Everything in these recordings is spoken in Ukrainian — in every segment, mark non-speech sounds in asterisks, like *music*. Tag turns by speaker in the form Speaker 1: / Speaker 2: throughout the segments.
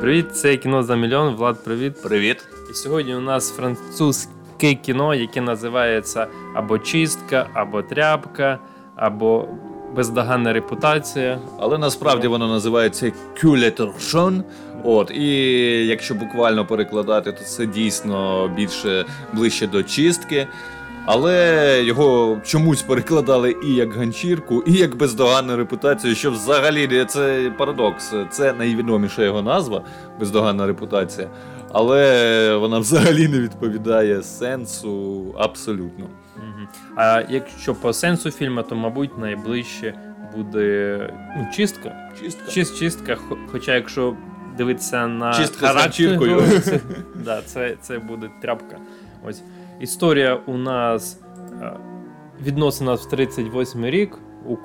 Speaker 1: Привіт, це кіно за мільйон. Влад, привіт.
Speaker 2: Привіт.
Speaker 1: І сьогодні у нас французьке кіно, яке називається або чистка, або тряпка, або бездоганна репутація.
Speaker 2: Але насправді воно називається кюлеторшон. От, і якщо буквально перекладати, то це дійсно більше ближче до чистки. Але його чомусь перекладали і як ганчірку, і як бездоганну репутацію, що взагалі це парадокс. Це найвідоміша його назва бездоганна репутація. Але вона взагалі не відповідає сенсу абсолютно.
Speaker 1: Угу. А якщо по сенсу фільму, то мабуть найближче буде ну, чистка.
Speaker 2: Чистка.
Speaker 1: Чист, чистка. Хоча якщо дивитися на
Speaker 2: Чистка
Speaker 1: характер,
Speaker 2: з ганчіркою.
Speaker 1: це, *laughs* да, це, це буде тряпка. Ось історія у нас е, відносить нас в 38 рік у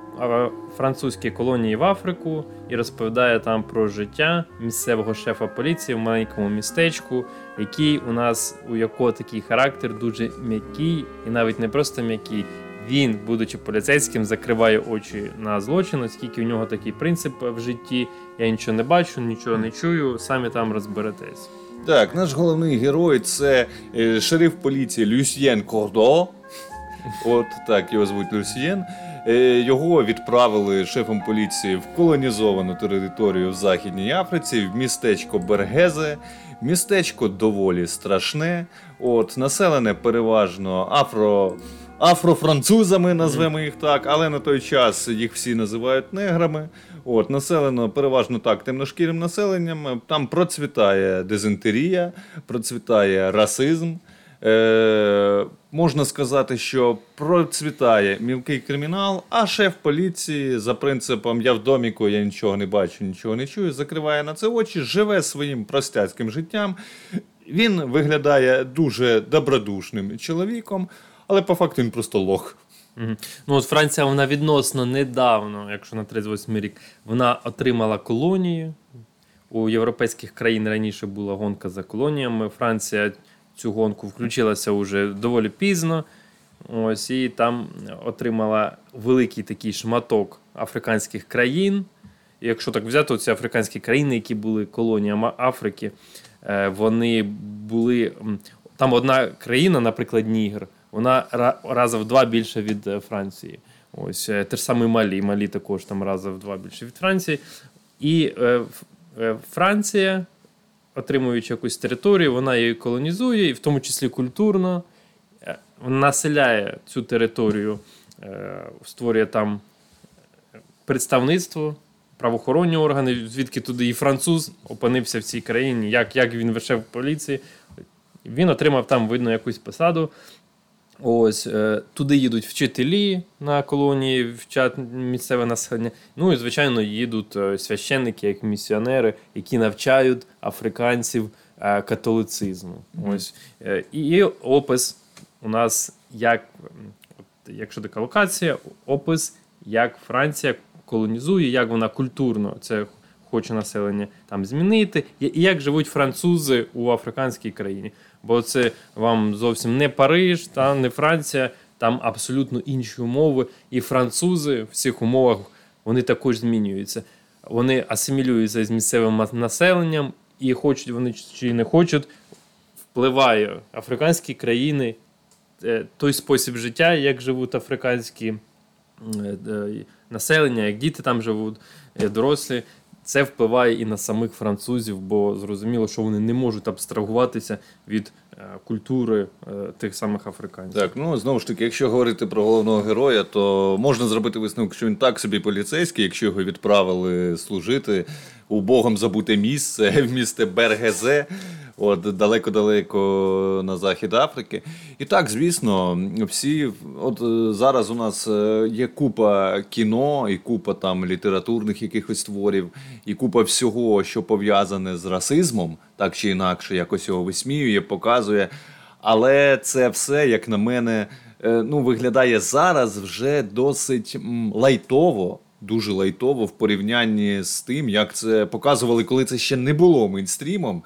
Speaker 1: французькій колонії в Африку і розповідає там про життя місцевого шефа поліції в маленькому містечку, який у нас у якого такий характер дуже м'який, і навіть не просто м'який. Він, будучи поліцейським, закриває очі на злочин, оскільки у нього такий принцип в житті. Я нічого не бачу, нічого не чую, самі там розберетесь.
Speaker 2: Так, наш головний герой це е, шериф поліції Люсьєн Кордо. От так його звуть Люсьєн. Е, Його відправили шефом поліції в колонізовану територію в Західній Африці, в містечко Бергезе. Містечко доволі страшне. От, населене переважно афро. Афрофранцузами, назвемо їх так, але на той час їх всі називають неграми. От, населено переважно так темношкірим населенням. Там процвітає дизентерія, процвітає расизм. Е, Можна сказати, що процвітає мілкий кримінал, а шеф поліції за принципом я в доміку, я нічого не бачу, нічого не чую, закриває на це очі, живе своїм простяцьким життям. Він виглядає дуже добродушним чоловіком, але по факту він просто лох.
Speaker 1: Ну от Франція вона відносно недавно, якщо на 38 рік, вона отримала колонії. У європейських країн раніше була гонка за колоніями. Франція цю гонку включилася вже доволі пізно. Ось і там отримала великий такий шматок африканських країн. Якщо так взяти, то ці африканські країни, які були колоніями Африки, вони були. Там одна країна, наприклад, Нігер, вона раза в два більше від Франції. Ось те ж саме Малі. Малі також там раза в два більше від Франції. І е, е, Франція, отримуючи якусь територію, вона її колонізує, і в тому числі культурно, населяє цю територію, е, створює там представництво. Правоохоронні органи, звідки туди і француз опинився в цій країні, як як він вишев поліції. Він отримав там, видно, якусь посаду. Ось е, туди їдуть вчителі на колонії, вчать місцеве населення. Ну і звичайно їдуть священники, як місіонери, які навчають африканців е, католицизму. Ось е, і опис у нас як, якщо така локація, опис, як Франція колонізує, як вона культурно це хоче населення там змінити, і як живуть французи у африканській країні. Бо це вам зовсім не Париж, та не Франція, там абсолютно інші умови. І французи в цих умовах вони також змінюються. Вони асимілюються з місцевим населенням, і хочуть вони чи не хочуть, впливає африканські країни, той спосіб життя, як живуть африканські населення, як діти там живуть, дорослі. Це впливає і на самих французів, бо зрозуміло, що вони не можуть абстрагуватися від е, культури е, тих самих африканців.
Speaker 2: Так, ну знову ж таки, якщо говорити про головного героя, то можна зробити висновок, що він так собі поліцейський, якщо його відправили служити у богом забуте місце *laughs* в місте Бергезе. От далеко-далеко на захід Африки. І так, звісно, всі от е, зараз у нас е, є купа кіно, і купа там літературних якихось творів, і купа всього, що пов'язане з расизмом, так чи інакше, якось його висміює, показує. Але це все, як на мене, е, ну виглядає зараз вже досить лайтово. Дуже лайтово в порівнянні з тим, як це показували, коли це ще не було мейнстрімом.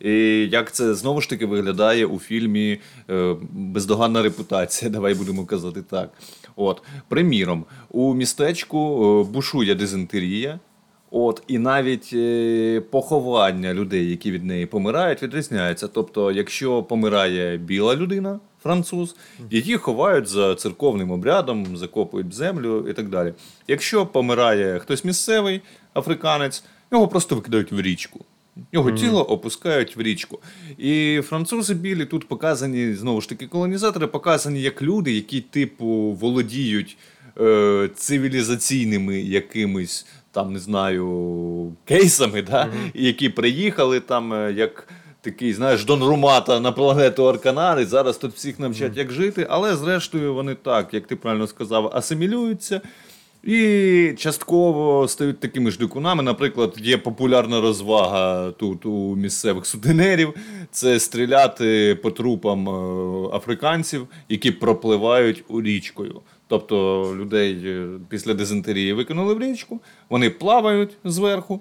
Speaker 2: І як це знову ж таки виглядає у фільмі е, Бездоганна репутація, *laughs* давай будемо казати так. От, Приміром, у містечку е, бушує дизентерія. От, і навіть е, поховання людей, які від неї помирають, відрізняється. Тобто, якщо помирає біла людина, француз, її ховають за церковним обрядом, закопують в землю і так далі. Якщо помирає хтось місцевий, африканець, його просто викидають в річку. Його тіло опускають в річку. І французи білі тут показані, знову ж таки, колонізатори показані як люди, які, типу, володіють е, цивілізаційними якимись, там, не знаю, кейсами, да? і які приїхали там е, як. Такий, знаєш, Дон Румата на планету Арканар, і зараз тут всіх навчать, як жити, але зрештою вони так, як ти правильно сказав, асимілюються і частково стають такими ж дикунами. Наприклад, є популярна розвага тут у місцевих сутенерів це стріляти по трупам е, африканців, які пропливають у річкою. Тобто людей е, після дизентерії викинули в річку, вони плавають зверху.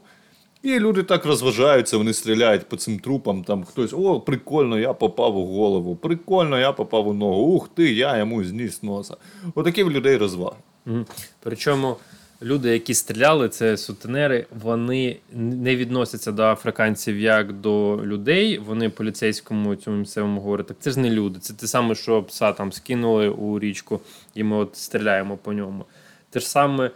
Speaker 2: І люди так розважаються, вони стріляють по цим трупам. Там хтось, о, прикольно, я попав у голову, прикольно, я попав у ногу, ух ти, я йому зніс носа. Отакі в людей розваги.
Speaker 1: Мгм. Причому люди, які стріляли, це сутенери, вони не відносяться до африканців як до людей. Вони поліцейському цьому місцевому говорять, так це ж не люди. Це те саме, що пса там скинули у річку, і ми от стріляємо по ньому. Те ж саме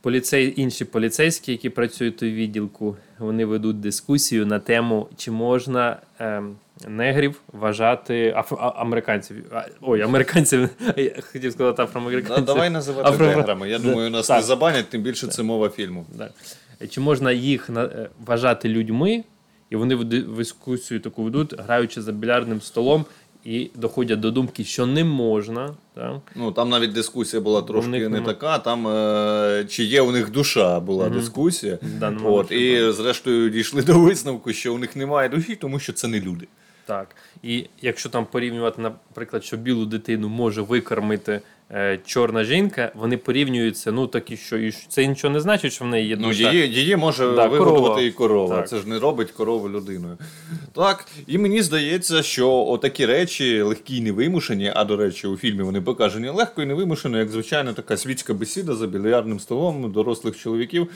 Speaker 1: поліцей, інші поліцейські, які працюють у відділку, вони ведуть дискусію на тему, чи можна ем, негрів вважати афро- а- американців. А, Ой, американців. *laughs* Я хотів сказати афроамериканців.
Speaker 2: Давай називати
Speaker 1: Афро-
Speaker 2: неграми. Я думаю, нас
Speaker 1: Так.
Speaker 2: не забанять, тим більше це мова фільму.
Speaker 1: Так. Чи можна їх на- е, вважати людьми, і вони в дискусію таку ведуть, граючи за більярдним столом, і доходять до думки, що не можна. Так?
Speaker 2: Ну там навіть дискусія була трошки
Speaker 1: них
Speaker 2: не
Speaker 1: нема-
Speaker 2: така. Там е, чи є у них душа, була дискусія.
Speaker 1: да даному
Speaker 2: От, і зрештою дійшли до висновку, що у них немає душі, тому що це не люди.
Speaker 1: Так. І якщо там порівнювати, наприклад, що білу дитину може викормити е, чорна жінка, вони порівнюються, ну так і що, і що- це нічого не значить, що в неї є
Speaker 2: Ну,
Speaker 1: душа.
Speaker 2: її, її може
Speaker 1: Да,
Speaker 2: вигодувати
Speaker 1: корова.
Speaker 2: і корова.
Speaker 1: Так.
Speaker 2: Це ж не робить корову людиною. Так, і мені здається, що отакі речі легкі і невимушені, а до речі, у фільмі вони покажені легко і невимушено, як звичайно така світська бесіда за більярдним столом дорослих чоловіків.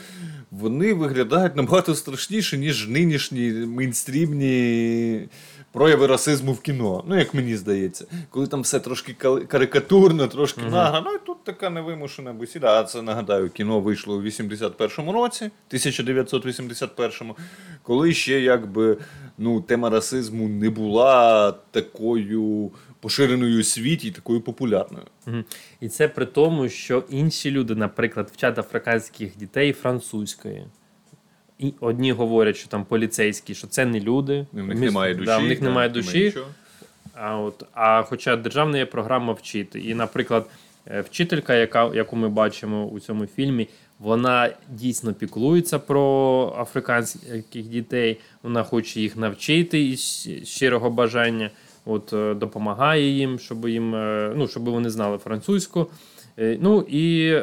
Speaker 2: Вони виглядають набагато страшніше, ніж нинішні мейнстрімні. Прояви расизму в кіно, ну як мені здається, коли там все трошки карикатурно, трошки нага. Ну і тут така невимушена бесіда. А це нагадаю, кіно вийшло у 81-му році, 1981-му, коли ще якби ну, тема расизму не була такою поширеною у світі і такою популярною.
Speaker 1: Мгм. І це при тому, що інші люди, наприклад, вчать африканських дітей французької. І одні говорять, що там поліцейські, що це не люди.
Speaker 2: У них
Speaker 1: Міс-
Speaker 2: немає душі.
Speaker 1: Да, у них немає душі. А, от, а хоча державна є програма вчити. І, наприклад, е, вчителька, яка, яку ми бачимо у цьому фільмі, вона дійсно піклується про африканських дітей, вона хоче їх навчити із щирого бажання, от, е, допомагає їм, щоб їм, е, ну, щоб вони знали французьку. Ну і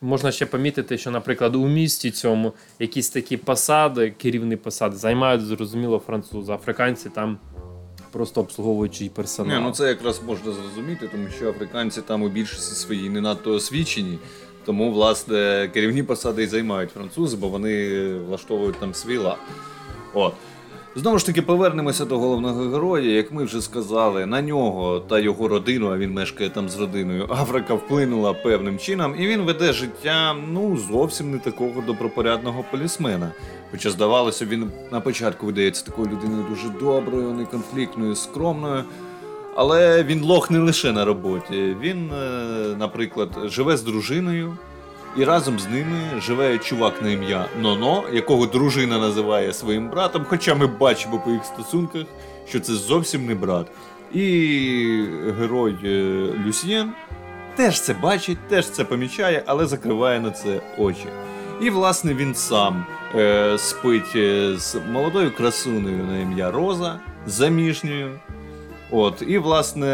Speaker 1: можна ще помітити, що, наприклад, у місті цьому якісь такі посади, керівні посади, займають зрозуміло французи, африканці там просто обслуговуючий персонал.
Speaker 2: Ні, ну це якраз можна зрозуміти, тому що африканці там у більшості своїй не надто освічені. Тому, власне, керівні посади і займають французи, бо вони влаштовують там свій лад. От. Знову ж таки, повернемося до головного героя. Як ми вже сказали, на нього та його родину, а він мешкає там з родиною, Африка вплинула певним чином, і він веде життя ну зовсім не такого добропорядного полісмена. Хоча, здавалося, він на початку видається такою людиною дуже доброю, неконфліктною, скромною. Але він лох не лише на роботі. Він, е, наприклад, живе з дружиною, і разом з ними живе чувак на ім'я Ноно, якого дружина називає своїм братом, хоча ми бачимо по їх стосунках, що це зовсім не брат. І герой е, Люсьєн теж це бачить, теж це помічає, але закриває на це очі. І, власне, він сам е, спить е, з молодою красунею на ім'я Роза, заміжньою. От, і, власне,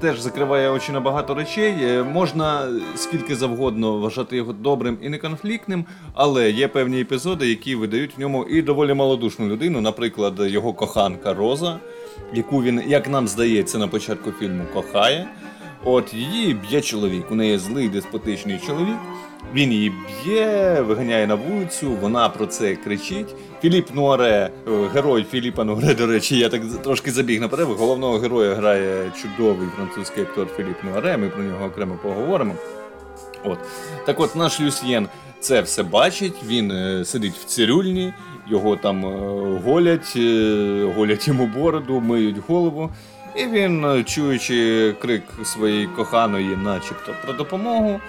Speaker 2: теж закриває очі на багато речей. Е, Можна скільки завгодно вважати його добрим і неконфліктним, але є певні епізоди, які видають в ньому і доволі малодушну людину, наприклад, його коханка Роза, яку він, як нам здається, на початку фільму кохає. От її б'є чоловік. У неї злий деспотичний чоловік. Він її б'є, виганяє на вулицю, вона про це кричить. Філіп Нуаре, е, герой Філіпа Нуаре, до речі, я так трошки забіг наперед. Головного героя грає чудовий французький актор Філіп Нуаре, ми про нього окремо поговоримо. От. Так от наш Люсьєн це все бачить, він е, сидить в цирюльні, його там е, голять, голять йому бороду, миють голову. І він, чуючи крик своєї коханої, начебто про допомогу,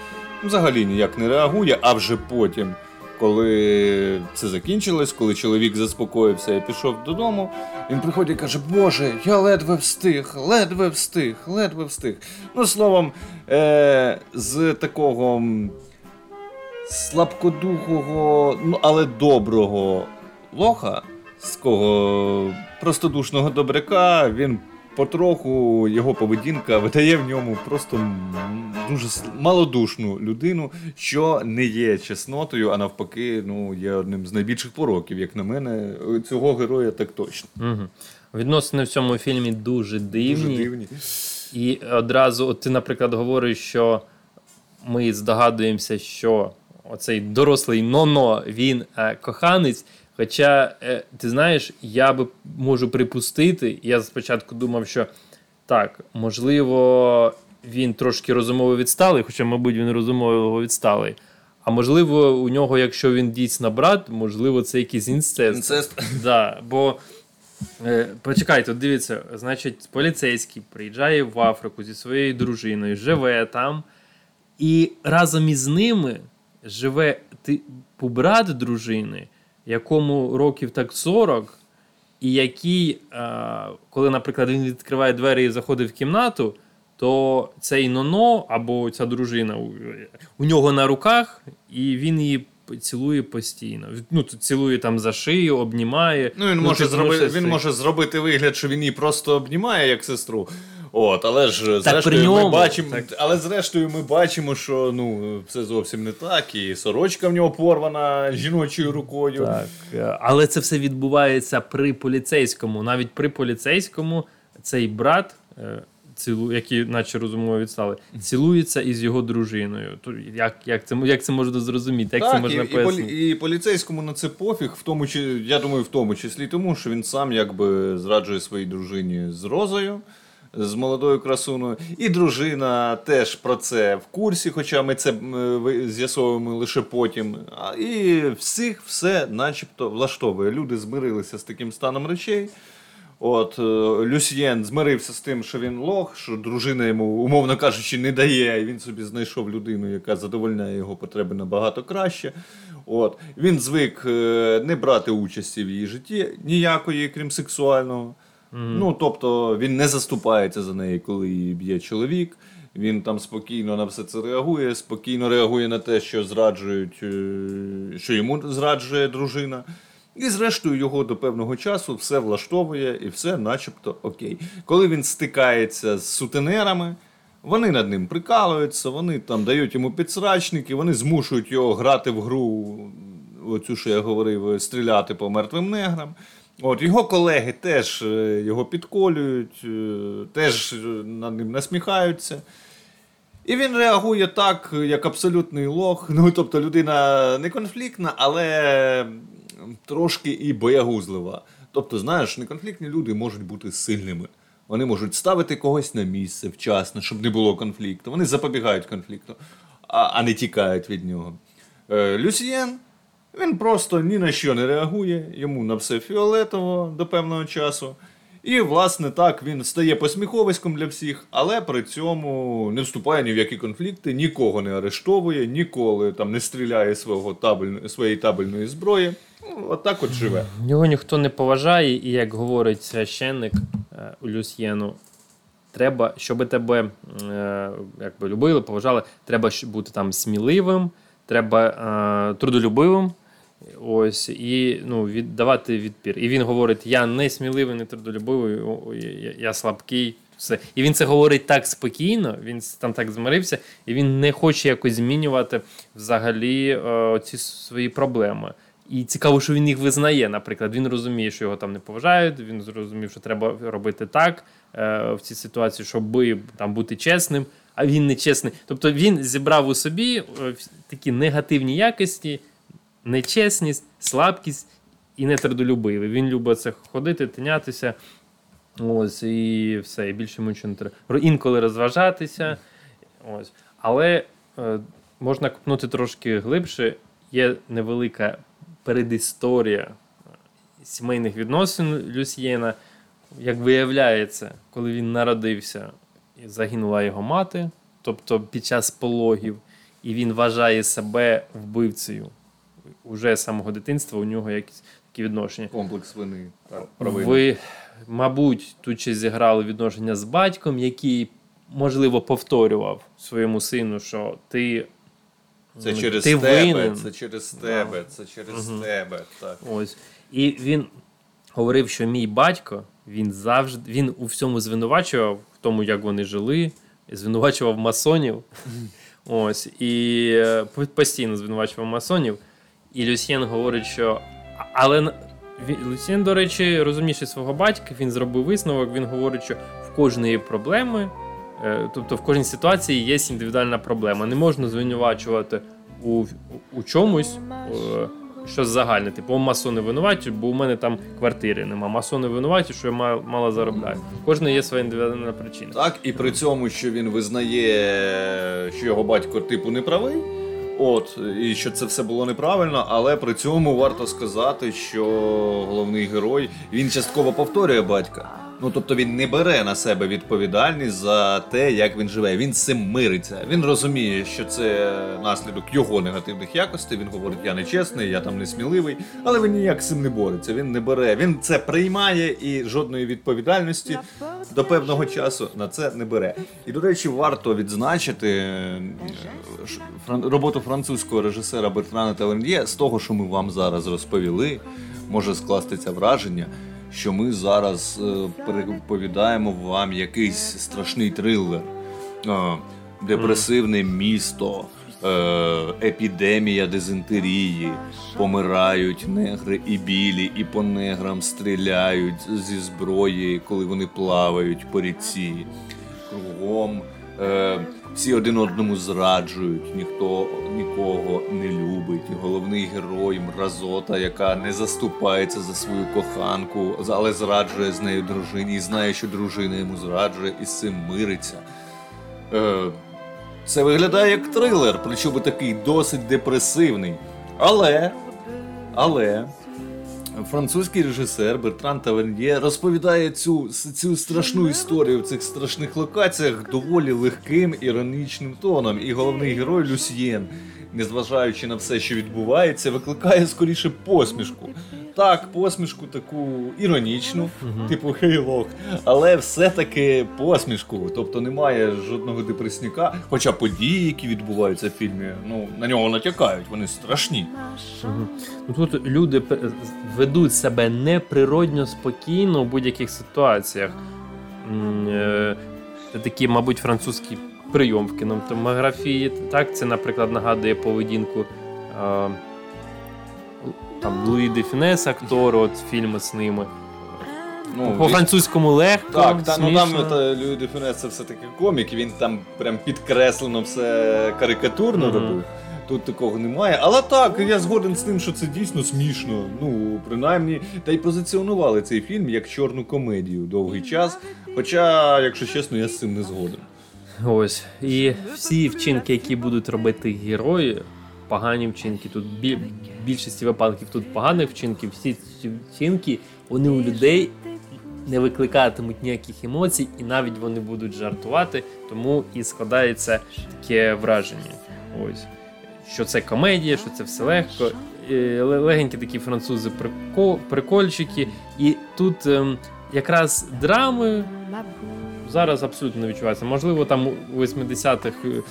Speaker 2: взагалі ніяк не реагує, а вже потім, коли це закінчилось, коли чоловік заспокоївся і пішов додому, він приходить і каже: Боже, я ледве встиг, ледве встиг, ледве встиг. Ну, словом, е- з такого слабкодухого, ну але доброго лоха, з кого простодушного добряка, він потроху його поведінка видає в ньому просто дуже малодушну людину, що не є чеснотою, а навпаки, ну є одним з найбільших пороків, як на мене, цього героя так точно.
Speaker 1: Угу. Відносини в цьому фільмі дуже дивні.
Speaker 2: Дуже дивні.
Speaker 1: І одразу, от ти, наприклад, говориш, що ми здогадуємося, що оцей дорослий Ноно він е, коханець. Хоча, е, ти знаєш, я би можу припустити, я спочатку думав, що так, можливо, він трошки розумово відсталий, хоча, мабуть, він розумово відсталий. А можливо, у нього, якщо він дійсно брат, можливо, це якийсь інцест.
Speaker 2: Інцест.
Speaker 1: Да, бо е, почекайте, от дивіться, значить, поліцейський приїжджає в Африку зі своєю дружиною, живе там, і разом із ними живе типу брат дружини, якому років так 40, і який, е, коли, наприклад, він відкриває двері і заходить в кімнату, то цей ноно або ця дружина у, нього на руках, і він її цілує постійно. Ну, цілує там за шию, обнімає.
Speaker 2: Ну, він, може
Speaker 1: ти
Speaker 2: зробити, він може зробити вигляд, що він її просто обнімає як сестру. От, але ж
Speaker 1: при
Speaker 2: зрештою,
Speaker 1: ньому,
Speaker 2: ми бачимо,
Speaker 1: так.
Speaker 2: але зрештою ми бачимо, що ну це зовсім не так, і сорочка в нього порвана жіночою рукою.
Speaker 1: Так, е, але це все відбувається при поліцейському. Навіть при поліцейському цей брат, е, цілу, який, наче розумово відстали, цілується із його дружиною. То як, як, це, як це можна зрозуміти? Як це
Speaker 2: Так, і,
Speaker 1: можна
Speaker 2: і, полі,
Speaker 1: пояснити?
Speaker 2: і поліцейському на це пофіг, в тому чи я думаю, в тому числі тому, що він сам якби зраджує своїй дружині з розою. З молодою красуною, і дружина теж про це в курсі, хоча ми це з'ясовуємо лише потім. І всіх все начебто влаштовує. Люди змирилися з таким станом речей. От е, Люсьєн змирився з тим, що він лох, що дружина йому, умовно кажучи, не дає, і він собі знайшов людину, яка задовольняє його потреби набагато краще. От він звик е, не брати участі в її житті ніякої, крім сексуального. Ну тобто він не заступається за неї, коли її б'є чоловік. Він там спокійно на все це реагує, спокійно реагує на те, що зраджують, е, що йому зраджує дружина. І зрештою його до певного часу все влаштовує і все начебто окей. Коли він стикається з сутенерами, вони над ним прикалуються, вони там дають йому підсрачники, вони змушують його грати в гру, оцю, що я говорив, стріляти по мертвим неграм. От його колеги теж е, його підколюють, е, теж е, над ним насміхаються. І він реагує так, як абсолютний лох. *laughs* Ну, тобто людина не конфліктна, але трошки і боягузлива. Тобто, знаєш, неконфліктні люди можуть бути сильними. Вони можуть ставити когось на місце вчасно, щоб не було конфлікту. Вони запобігають конфлікту, а, не тікають від нього. Люсьєн, він просто ні на що не реагує, йому на все фіолетово до певного часу. І, власне, так, він стає посміховиськом для всіх, але при цьому не вступає ні в які конфлікти, нікого не арештовує, ніколи там не стріляє свого табель, своєї табельної зброї. Ну, отак от живе.
Speaker 1: Його ніхто не поважає, і як говорить священник е, у Люсьєну, треба, щоб тебе е, якби, любили, поважали, треба бути там сміливим, треба е, трудолюбивим. Ось, і ну, віддавати відпір. І він говорить: я не сміливий, не трудолюбивий, о, о, я, я слабкий. Все. І він це говорить так спокійно, він там так змирився, і він не хоче якось змінювати взагалі е, ці свої проблеми. І цікаво, що він їх визнає. Наприклад, він розуміє, що його там не поважають. Він зрозумів, що треба робити так е, в цій ситуації, щоб там бути чесним. а він нечесний. Тобто він зібрав у собі е, такі негативні якості, нечесність, слабкість і нетрудолюбивий. Він любить це ходити, тинятися. Ось, і все, і більше йому нічого не треба. Інколи розважатися. Ось. Але е, можна копнути трошки глибше. Є невелика передісторія сімейних відносин Люсьєна. Як виявляється, коли він народився, загинула його мати, тобто під час пологів, і він вважає себе вбивцею. Уже з самого дитинства у нього якісь такі відношення.
Speaker 2: Комплекс вини.
Speaker 1: Ви, мабуть, тут ще зіграли відношення з батьком, який, можливо, повторював своєму сину, що ти.
Speaker 2: Це через
Speaker 1: ти
Speaker 2: тебе,
Speaker 1: винен.
Speaker 2: це через тебе, це через
Speaker 1: Мгм.
Speaker 2: тебе. Так.
Speaker 1: Ось. І він говорив, що мій батько він завжди він у всьому звинувачував, в тому, як вони жили, звинувачував масонів. *laughs* Ось. І е, постійно звинувачував масонів. І Люсьєн говорить, що. Але Люсьєн, до речі, розумніший свого батька, він зробив висновок, він говорить, що в кожної проблеми, е, тобто в кожній ситуації є індивідуальна проблема. Не можна звинувачувати у, у, чомусь. е, щось загальне. Типу, «О, масони винуваті, бо у мене там квартири нема. Масони винуваті, що я мало заробляю. Кожна є своя індивідуальна причина.
Speaker 2: Так, і при цьому, що він визнає, що його батько типу не правий. От, і що це все було неправильно, але при цьому варто сказати, що головний герой він частково повторює батька. Ну тобто він не бере на себе відповідальність за те, як він живе. Він з цим мириться. Він розуміє, що це наслідок його негативних якостей. Він говорить, я нечесний, я там несміливий, але він ніяк з цим не бореться. Він не бере. Він це приймає і жодної відповідальності до певного часу на це не бере. І до речі, варто відзначити е, роботу французького режисера Бертрана Таверньє з того, що ми вам зараз розповіли, може скластися враження. Що ми зараз е, переповідаємо вам якийсь страшний трилер, е, депресивне місто, е, епідемія дизентерії, помирають негри і білі, і по неграм стріляють зі зброї, коли вони плавають по ріці. Кругом е, всі один одному зраджують, ніхто нікого не любить. Головний герой мразота, яка не заступається за свою коханку, але зраджує з нею дружині і знає, що дружина йому зраджує, і з цим мириться. Е, це виглядає як трилер, причому такий досить депресивний. Але, але французький режисер Бертран Таверньє розповідає цю, цю страшну історію в цих страшних локаціях доволі легким іронічним тоном. І головний герой Люсьєн, незважаючи на все, що відбувається, викликає скоріше посмішку. Так, посмішку таку іронічну, типу хейлок, але все-таки посмішку. Тобто немає жодного депресняка. Хоча події, які відбуваються в фільмі, ну на нього натякають, вони страшні.
Speaker 1: Ну, тут люди ведуть себе неприродньо спокійно в будь-яких ситуаціях. Е, Це такий, мабуть, французький прийом в кінематографії. Так, це, наприклад, нагадує поведінку е, там, Луї де Фінес, актор, от фільми з ними.
Speaker 2: Ну,
Speaker 1: По французькому легко.
Speaker 2: Так, та, ну там та, Льюі де Фюнес це все-таки комік, він там прям підкреслено все карикатурно
Speaker 1: Мгм.
Speaker 2: робив. Тут такого немає. Але так, я згоден з тим, що це дійсно смішно. Ну, принаймні, та й позиціонували цей фільм як чорну комедію довгий час. Хоча, якщо чесно, я з цим не згоден.
Speaker 1: Ось. І всі вчинки, які будуть робити герої, погані вчинки. Тут бі- більшості випадків тут поганих вчинків, всі ці вчинки, вони у людей не викликатимуть ніяких емоцій, і навіть вони будуть жартувати, тому і складається таке враження. Ось. Що це комедія, що це все легко. Легенькі такі французи прикол, прикольчики. І тут ем, якраз драми зараз абсолютно не відчувається. Можливо, там у 80-х е,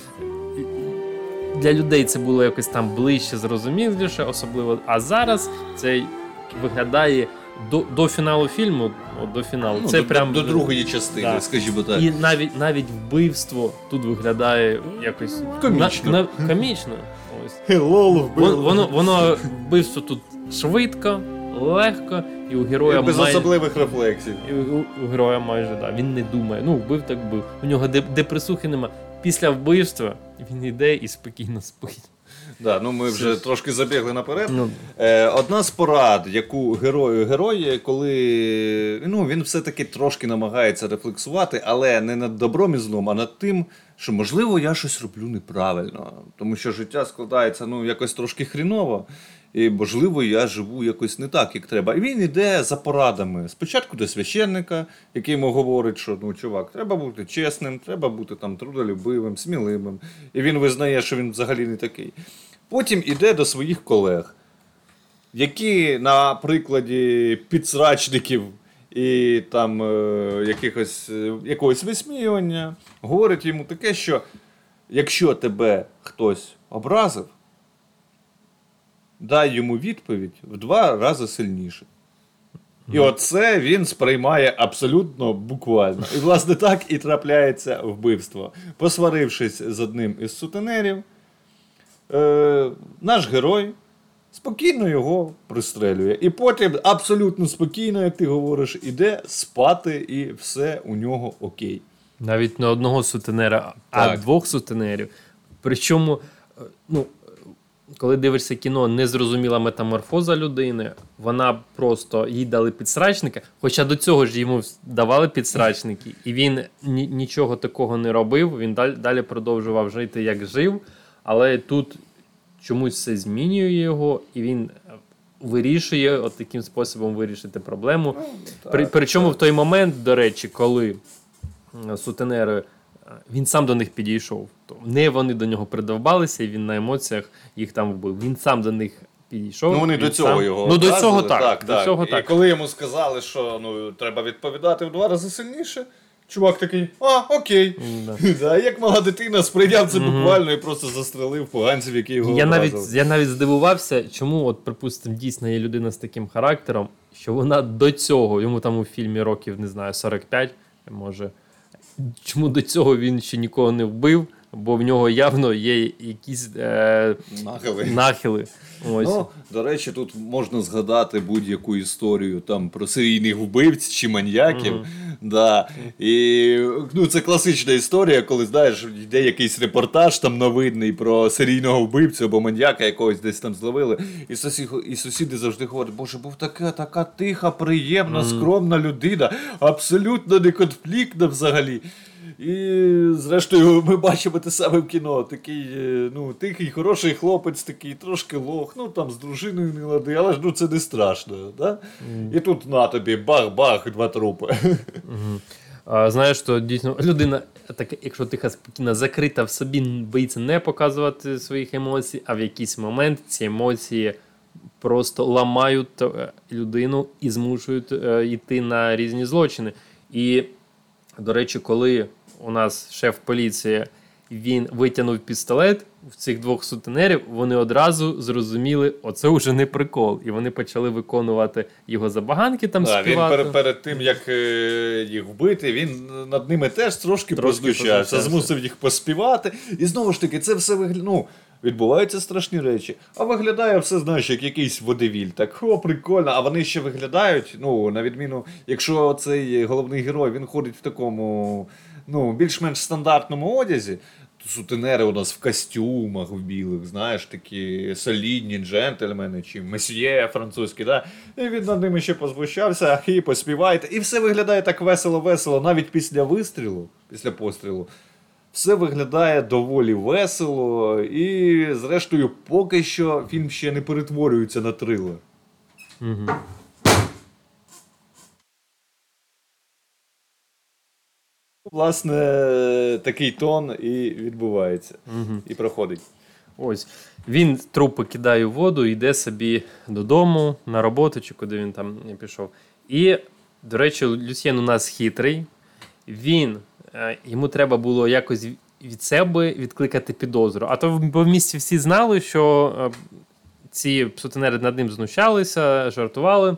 Speaker 1: для людей це було якось там ближче, зрозуміліше, особливо. А зараз це виглядає до, до фіналу фільму. От до фіналу.
Speaker 2: Ну,
Speaker 1: це
Speaker 2: до,
Speaker 1: прям
Speaker 2: до другої частини,
Speaker 1: Так.
Speaker 2: скажімо так.
Speaker 1: І навіть навіть вбивство тут виглядає якось
Speaker 2: Комічно.
Speaker 1: На, на, комічно. Ось.
Speaker 2: Hello,
Speaker 1: Воно, воно, воно вбивство тут швидко, легко, і у героя
Speaker 2: без
Speaker 1: май-
Speaker 2: особливих рефлексів.
Speaker 1: і у, у героя майже да. Він не думає. Ну, вбив так вбив. У нього депресухи нема. після вбивства він йде і спокійно спить.
Speaker 2: Да, ну ми вже трошки забігли наперед.
Speaker 1: Ну.
Speaker 2: Е, одна з порад, яку герою герої, коли ну, він все-таки трошки намагається рефлексувати, але не над добром і злом, а над тим, що можливо я щось роблю неправильно. Тому що життя складається ну, якось трошки хріново. І, можливо, я живу якось не так, як треба. І він йде за порадами. Спочатку до священника, який йому говорить, що ну, чувак, треба бути чесним, треба бути там трудолюбивим, сміливим. І він визнає, що він взагалі не такий. Потім іде до своїх колег, які на прикладі підсрачників і там е, якихось, е, якогось висміювання говорить йому таке, що якщо тебе хтось образив, дай йому відповідь в два рази сильніше. І оце він сприймає абсолютно буквально. І, власне, так і трапляється вбивство. Посварившись з одним із сутенерів, е, наш герой спокійно його пристрелює. І потім абсолютно спокійно, як ти говориш, іде спати, і все у нього окей.
Speaker 1: Навіть не одного сутенера, а двох сутенерів. Причому, е, ну, коли дивишся кіно, незрозуміла метаморфоза людини, вона просто їй дали підсрачника. Хоча до цього ж йому давали підсрачники, і він ні- нічого такого не робив. Він далі, далі продовжував жити, як жив. Але тут чомусь все змінює його, і він е, вирішує от таким способом вирішити проблему. При, причому в той момент, до речі, коли сутенери, е, він сам до них підійшов. То не вони до нього придовбалися, і він на емоціях їх там вбив. Він сам до них підійшов.
Speaker 2: Ну, вони до цього
Speaker 1: сам...
Speaker 2: його.
Speaker 1: Ну, до цього так. До цього
Speaker 2: І
Speaker 1: так.
Speaker 2: коли йому сказали, що ну, треба відповідати в два рази сильніше, чувак такий, а, окей.
Speaker 1: Да. *laughs*
Speaker 2: Да, як мала дитина сприйняв це буквально і просто застрелив поганців, які його
Speaker 1: Я навіть, я навіть здивувався, чому, от, припустимо, дійсно є людина з таким характером, що вона до цього, йому там у фільмі років, не знаю, 45, може. Чому до цього він ще нікого не вбив, бо в нього явно є якісь е,
Speaker 2: Нахили.
Speaker 1: нахили. Ось.
Speaker 2: Ну, до речі, тут можна згадати будь-яку історію там про серійних вбивць чи маньяків. Да. І ну, це класична історія, коли знаєш, йде якийсь репортаж там новинний про серійного вбивцю або маньяка якогось десь там зловили. І сусіди, і сусіди завжди говорять, боже, був така, така тиха, приємна, скромна людина, абсолютно не конфліктна взагалі. І зрештою, ми бачимо те саме в кіно. Такий е, ну, тихий, хороший хлопець, такий трошки лох, ну там з дружиною не лади, але ж ну це не страшно. Да? І тут на тобі бах-бах, два трупи.
Speaker 1: А, знаєш, що дійсно людина, так, якщо тиха спокійна, закрита в собі, боїться не показувати своїх емоцій, а в якийсь момент ці емоції просто ламають е, людину і змушують е, йти на різні злочини. І, до речі, коли у нас шеф поліції він витягнув пістолет в цих двох сутенерів, вони одразу зрозуміли, оце вже не прикол. І вони почали виконувати його забаганки там
Speaker 2: Да, він
Speaker 1: співати.
Speaker 2: перед, перед тим, як е, їх вбити, він над ними теж трошки,
Speaker 1: Трошки
Speaker 2: познущався. змусив їх поспівати. І знову ж таки, це все виглядає. Ну, відбуваються страшні речі. А виглядає все, знаєш, як якийсь водевіль. Так, о, прикольно. А вони ще виглядають, ну, на відміну, якщо цей головний герой він ходить в такому ну, більш-менш стандартному одязі. Сутенери у нас в костюмах в білих, знаєш, такі солідні джентльмени чи месьє французькі, да? і він над ними ще позвучався, і поспівайте. І все виглядає так весело-весело, навіть після вистрілу, після пострілу. Все виглядає доволі весело, і, зрештою, поки що фільм ще не перетворюється на трилер.
Speaker 1: Мгм.
Speaker 2: Власне, такий тон і відбувається, і проходить.
Speaker 1: Ось він трупи кидає в воду, йде собі додому на роботу, чи куди він там пішов. І, до речі, Люсьєн у нас хитрий. Він е, йому треба було якось від себе відкликати підозру. А то в- бо в місті всі знали, що е, ці сутенери над ним знущалися, жартували.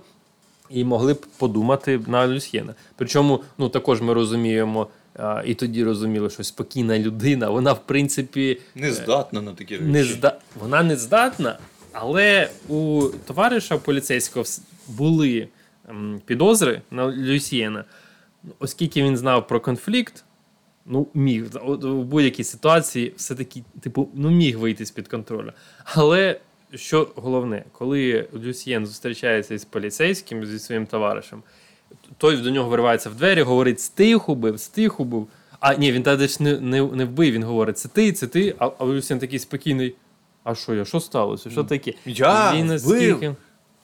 Speaker 1: І могли б подумати на Люсьєна. Причому, ну також ми розуміємо, а, і тоді розуміли, що спокійна людина, вона в принципі
Speaker 2: Не здатна на такі речі.
Speaker 1: не зда... вона не здатна, але у товариша поліцейського були підозри на Люсьєна. Оскільки він знав про конфлікт, ну, міг в будь-якій ситуації все-таки, типу, ну, міг вийти з-під контролю. Але що головне, коли Люсьєн зустрічається із поліцейським, зі своїм товаришем, той до нього виривається в двері, говорить: стиху бив, стиху бив. А ні, він тоді ж не, не, не вбив, він говорить, це ти, це ти, а, а Люсьєн такий спокійний. А що я? Що сталося? Що таке?
Speaker 2: Я
Speaker 1: він
Speaker 2: вбив.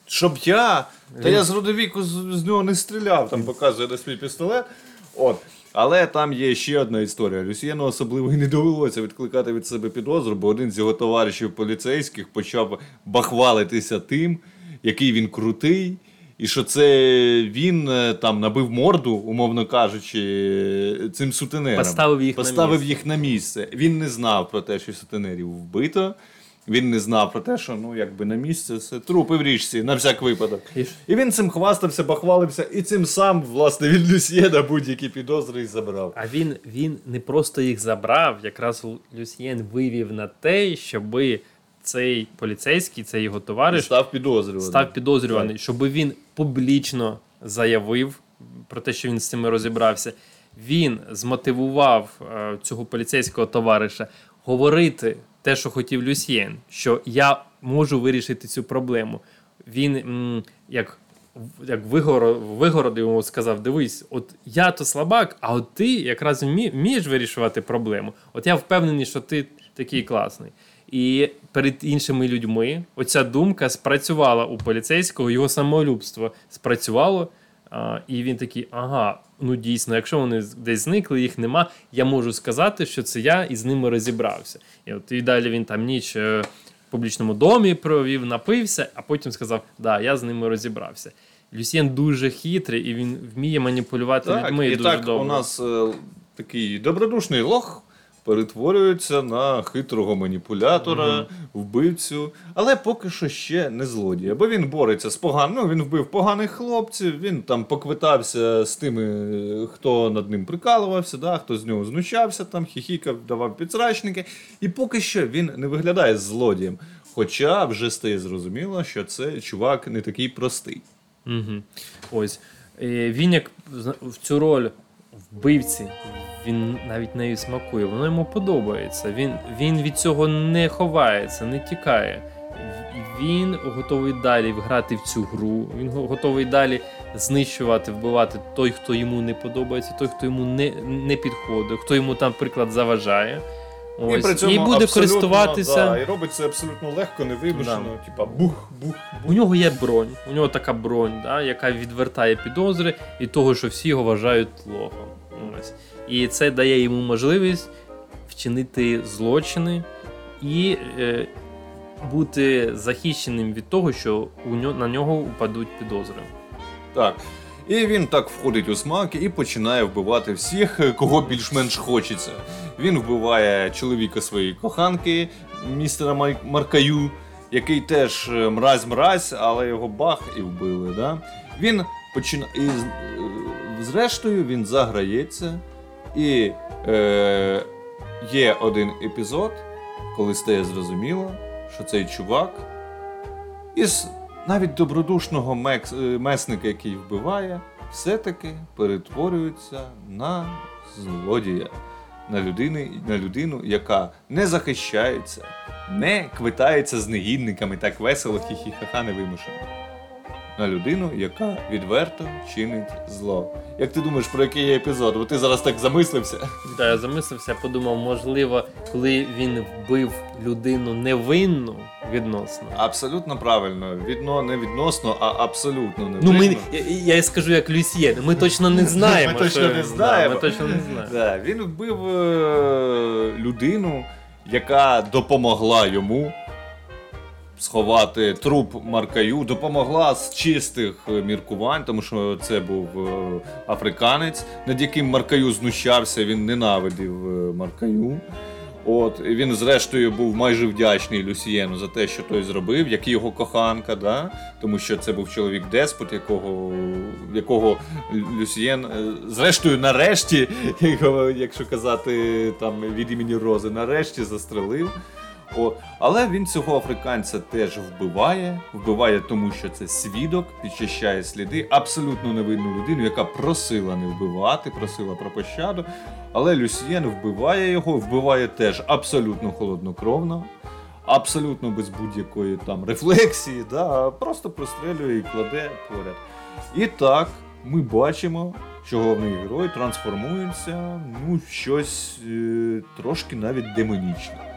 Speaker 2: Щоб я. Та
Speaker 1: Він-
Speaker 2: я з родовіку з, з нього не стріляв, там показує на свій пістолет. От. Але там є ще одна історія. Люсьєну особливо і не довелося відкликати від себе підозру, бо один з його товаришів поліцейських почав бахвалитися тим, який він крутий, і що це він е, там набив морду, умовно кажучи, цим сутенерам.
Speaker 1: Поставив їх на
Speaker 2: Поставив
Speaker 1: місце.
Speaker 2: їх на місце. Він не знав про те, що сутенерів вбито. Він не знав про те, що ну якби на місце це трупи в річці, на всяк випадок.
Speaker 1: І
Speaker 2: він цим хвастався, бахвалився, і цим сам, власне, від Люсьєна будь-які підозри і забрав.
Speaker 1: А він, він не просто їх забрав, якраз Люсьєн вивів на те, щоби цей поліцейський, цей його товариш,
Speaker 2: став підозрюваним.
Speaker 1: став підозрюваний, щоб він публічно заявив про те, що він з цими розібрався. Він змотивував е, цього поліцейського товариша говорити те, що хотів Люсьєн, що я можу вирішити цю проблему. Він м, як, як вигоро, вигородив йому сказав: дивись, от я то слабак, а от ти якраз вмі- вмієш вирішувати проблему. От я впевнений, що ти такий класний. І перед іншими людьми оця думка спрацювала у поліцейського, його самолюбство спрацювало. А, і він такий: ага, ну дійсно, якщо вони десь зникли, їх нема, я можу сказати, що це я і з ними розібрався. І от і далі він там ніч е, в публічному домі провів, напився, а потім сказав: Да, я з ними розібрався. Люсьєн дуже хитрий і він вміє маніпулювати
Speaker 2: Так,
Speaker 1: людьми
Speaker 2: і
Speaker 1: дуже
Speaker 2: так
Speaker 1: добре.
Speaker 2: у нас е, такий добродушний лох перетворюється на хитрого маніпулятора, вбивцю, але поки що ще не злодія. Бо він бореться з поганим. Ну, він вбив поганих хлопців, він там поквитався з тими, хто над ним прикалувався, да, хто з нього знущався, там хіхікав, давав підсрачники. І поки що він не виглядає злодієм. Хоча вже стає зрозуміло, що це чувак не такий простий.
Speaker 1: Угу. Ось. Е, Він як в цю роль вбивці, він навіть нею смакує, воно йому подобається. Він, він від цього не ховається, не тікає. Він готовий далі грати в цю гру, він готовий далі знищувати, вбивати той, хто йому не подобається, той, хто йому не, не підходить, хто йому там, приклад, заважає. Ось.
Speaker 2: І при цьому
Speaker 1: і буде користуватися.
Speaker 2: Да, і робить це абсолютно легко, невимушено. Типа бух, бух.
Speaker 1: У нього є бронь, у нього така бронь, да, яка відвертає підозри і того, що всі його вважають лохом. Ось. І це дає йому можливість вчинити злочини і е, бути захищеним від того, що у нього, на нього упадуть підозри.
Speaker 2: Так. І він так входить у смак і починає вбивати всіх, е, кого більш-менш хочеться. Він вбиває чоловіка своєї коханки, містера Май- Маркаю, який теж е, мразь-мразь, але його бах і вбили. Да? Він починає. І, е, зрештою, він заграється. І е, є один епізод, коли стає зрозуміло, що цей чувак із навіть добродушного мекс, е, месника, який вбиває, все-таки перетворюється на злодія, на, людини, на людину, яка не захищається, не квитається з негідниками так весело, хі-хі-ха-ха невимушено. На людину, яка відверто чинить зло. Як ти думаєш, про який є епізод? Бо ти зараз так замислився.
Speaker 1: Да, я замислився, подумав, можливо, коли він вбив людину невинну відносно.
Speaker 2: Абсолютно правильно. Відно не відносно, а абсолютно не
Speaker 1: Ну, ми, я, я скажу як Люсьєн, ми точно не знаємо.
Speaker 2: Ми точно не знаємо.
Speaker 1: Ми точно не знаємо.
Speaker 2: Він вбив е, людину, яка допомогла йому сховати труп Маркаю, допомогла з чистих е, міркувань, тому що це був е, африканець, над яким Маркаю знущався, він ненавидів е, Маркаю. От, він, зрештою, був майже вдячний Люсієну за те, що той зробив, як і його коханка, да? тому що це був чоловік деспот, якого, якого Люсієн, зрештою, нарешті, *laughs* якщо казати там від імені Рози, нарешті застрелив. От. Але він цього африканця теж вбиває. Вбиває тому, що це свідок, підчищає сліди, абсолютно невинну людину, яка просила не вбивати, просила про пощаду. Але Люсьєн вбиває його, вбиває теж абсолютно холоднокровно, абсолютно без будь-якої там рефлексії, да, просто прострелює і кладе поряд. І так, ми бачимо, що головний герой трансформується ну, щось е, трошки навіть демонічне.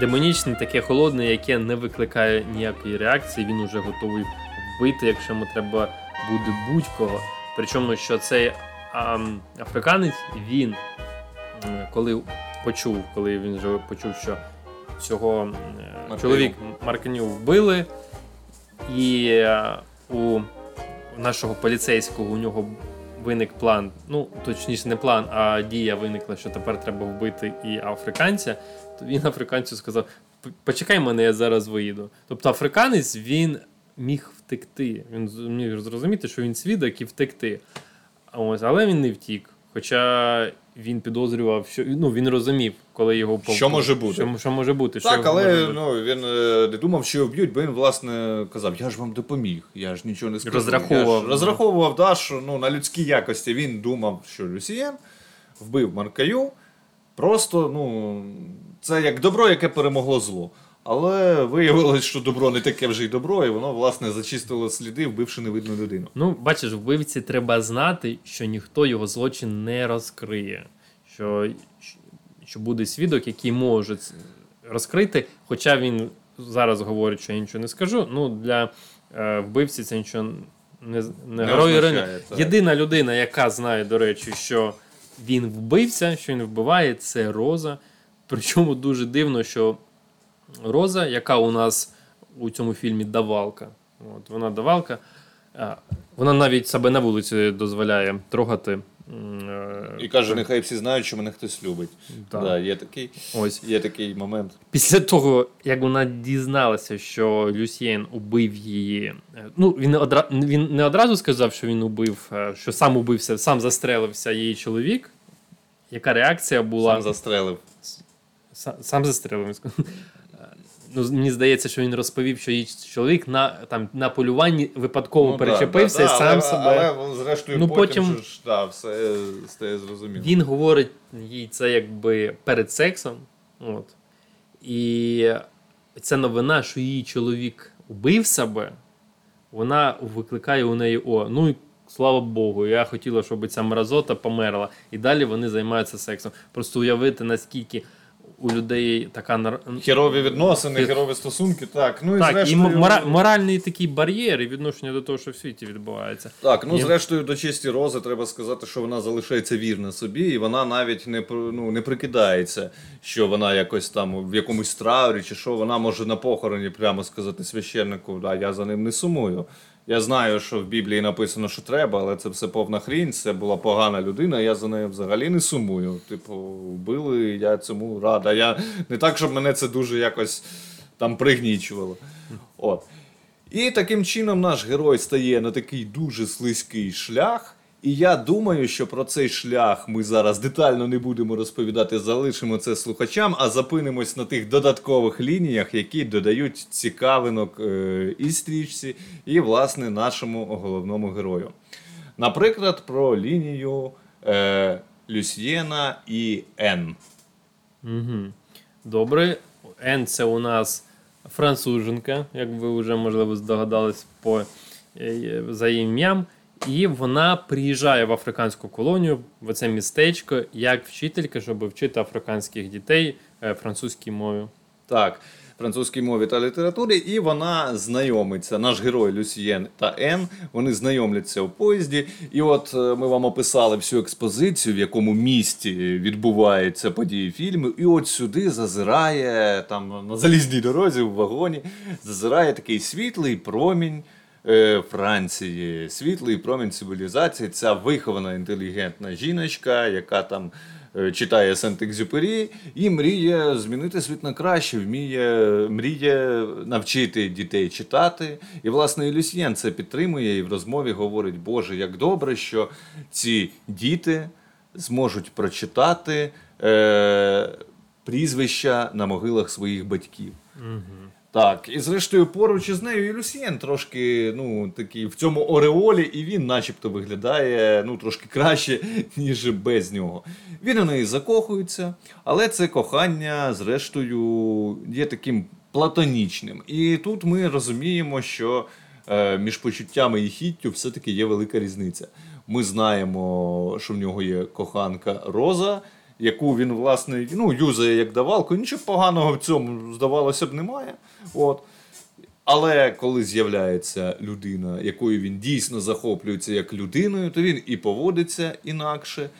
Speaker 1: Демонічне, таке холодне, яке не викликає ніякої реакції, він уже готовий вбити, якщо йому треба буде будь-кого. Причому, що цей ам, африканець, він коли почув, коли він вже почув, що цього
Speaker 2: Марканю.
Speaker 1: чоловік Марканю вбили, і е, у нашого поліцейського у нього виник план. Ну, точніше, не план, а дія виникла, що тепер треба вбити і африканця він африканцю сказав: почекай мене, я зараз виїду. Тобто африканець він міг втекти. Він міг зрозуміти, що він свідок і втекти. Ось, але він не втік. Хоча він підозрював, що ну він розумів, коли його пов-
Speaker 2: Що може бути.
Speaker 1: Що, що може бути. що
Speaker 2: Так,
Speaker 1: може
Speaker 2: але
Speaker 1: бути.
Speaker 2: ну, він е, не думав, що його б'ють, бо він, власне, казав, я ж вам допоміг, я ж нічого не скажу.
Speaker 1: Розраховував,
Speaker 2: ж розраховував, да, що ну, на людській якості він думав, що Люсієн вбив Маркаю. Просто, ну, це як добро, яке перемогло зло. Але виявилось, що добро не таке вже й добро, і воно, власне, зачистило сліди, вбивши невидну людину.
Speaker 1: Ну, бачиш, вбивці треба знати, що ніхто його злочин не розкриє. Що, що буде свідок, який може розкрити. Хоча він зараз говорить, що я нічого не скажу. Ну, для е, вбивці це нічого не, не,
Speaker 2: Не
Speaker 1: герой. Єдина людина, яка знає, до речі, що він вбився, що він вбиває, це Роза. Причому дуже дивно, що Роза, яка у нас у цьому фільмі давалка. От, вона давалка. Вона навіть себе на вулиці дозволяє трогати. Е,
Speaker 2: І каже, нехай всі знають, що мене хтось любить.
Speaker 1: Так.
Speaker 2: Да, є, такий,
Speaker 1: Ось.
Speaker 2: є такий момент.
Speaker 1: Після того, як вона дізналася, що Люсьєн убив її. е, Ну, він не, одра... він не одразу сказав, що він убив, е, що сам убився, сам застрелився її чоловік. Яка реакція була?
Speaker 2: Сам застрелив.
Speaker 1: Сам, сам застрелив. Ну, мені здається, що він розповів, що її чоловік на, там, на полюванні випадково
Speaker 2: Ну,
Speaker 1: перечепився
Speaker 2: да,
Speaker 1: і сам
Speaker 2: але,
Speaker 1: себе.
Speaker 2: Але, зрештою,
Speaker 1: Ну,
Speaker 2: потім,
Speaker 1: потім-
Speaker 2: ж, да, все стає зрозуміло.
Speaker 1: Він говорить їй це якби перед сексом. От. І ця новина, що її чоловік убив себе, вона викликає у неї о, ну і слава Богу, я хотіла, щоб ця мразота померла. І далі вони займаються сексом. Просто уявити, наскільки у людей така.
Speaker 2: Херові відносини, херові стосунки, так. Ну і
Speaker 1: Так,
Speaker 2: зрештою,
Speaker 1: м- мора- моральний такий бар'єр і відношення до того, що в світі відбувається.
Speaker 2: Так, ну
Speaker 1: І-
Speaker 2: зрештою, до честі Рози треба сказати, що вона залишається вірна собі, і вона навіть не ну, не прикидається, що вона якось там в якомусь траурі, чи що вона може на похороні прямо сказати священнику, да, я за ним не сумую. Я знаю, що в Біблії написано, що треба, але це все повна хрінь, це була погана людина, я за нею взагалі не сумую. Типу, вбили, я цьому рада. Я не так, щоб мене це дуже якось там пригнічувало. От. І таким чином наш герой стає на такий дуже слизький шлях. І я думаю, що про цей шлях ми зараз детально не будемо розповідати, залишимо це слухачам, а запинимось на тих додаткових лініях, які додають цікавинок е, і стрічці, і, власне, нашому головному герою. Наприклад, про лінію е, Люсьєна і Н.
Speaker 1: Угу. Добре. Н це у нас француженка, як ви вже можливо здогадались по е, за ім'ям. І вона приїжджає в африканську колонію, в це містечко, як вчителька, щоб вчити африканських дітей е, французькій мові.
Speaker 2: Так, французькій мові та літературі, і вона знайомиться. Наш герой Люсьєн та Ен. Вони знайомляться у поїзді. І от е, ми вам описали всю експозицію, в якому місті відбуваються події фільму. І от сюди зазирає там на залізній дорозі в вагоні, зазирає такий світлий промінь. Е, Франції, світлий промінь цивілізації, ця вихована інтелігентна жіночка, яка там е, читає Сент-Екзюпері і мріє змінити світ на краще, вміє мріє навчити дітей читати. І власне і Люсьєн це підтримує і в розмові говорить: Боже, як добре, що ці діти зможуть прочитати. Е- прізвища на могилах своїх батьків.
Speaker 1: Угу.
Speaker 2: Так, і зрештою, поруч із нею і Люсьєн трошки ну, такий в цьому ореолі, і він начебто виглядає ну, трошки краще, *laughs* ніж без нього. Він у неї закохується, але це кохання, зрештою, є таким платонічним. І тут ми розуміємо, що е, між почуттями і хіттю все-таки є велика різниця. Ми знаємо, що в нього є коханка Роза яку він, власне, ну, юзає як давалку. Нічого поганого в цьому, здавалося б, немає. От. Але коли з'являється людина, якою він дійсно захоплюється як людиною, то він і поводиться інакше.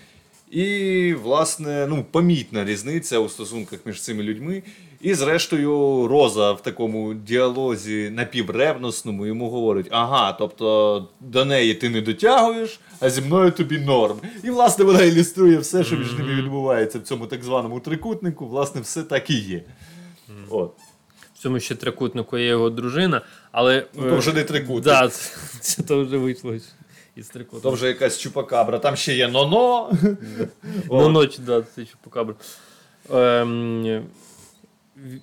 Speaker 2: І, власне, ну, помітна різниця у стосунках між цими людьми. І, зрештою, Роза в такому діалозі напівревносному йому говорить: ага, тобто до неї ти не дотягуєш, а зі мною тобі норм. І, власне, вона ілюструє все, що між ними відбувається в цьому так званому трикутнику, власне, все так і є. От.
Speaker 1: В цьому ще трикутнику є його дружина, але.
Speaker 2: Ну, то вже не трикутник.
Speaker 1: Да, це, це то вже вийшло із трикутника.
Speaker 2: То вже якась чупакабра, там ще є ноно.
Speaker 1: Ночі, да, це чупакабра. Ем,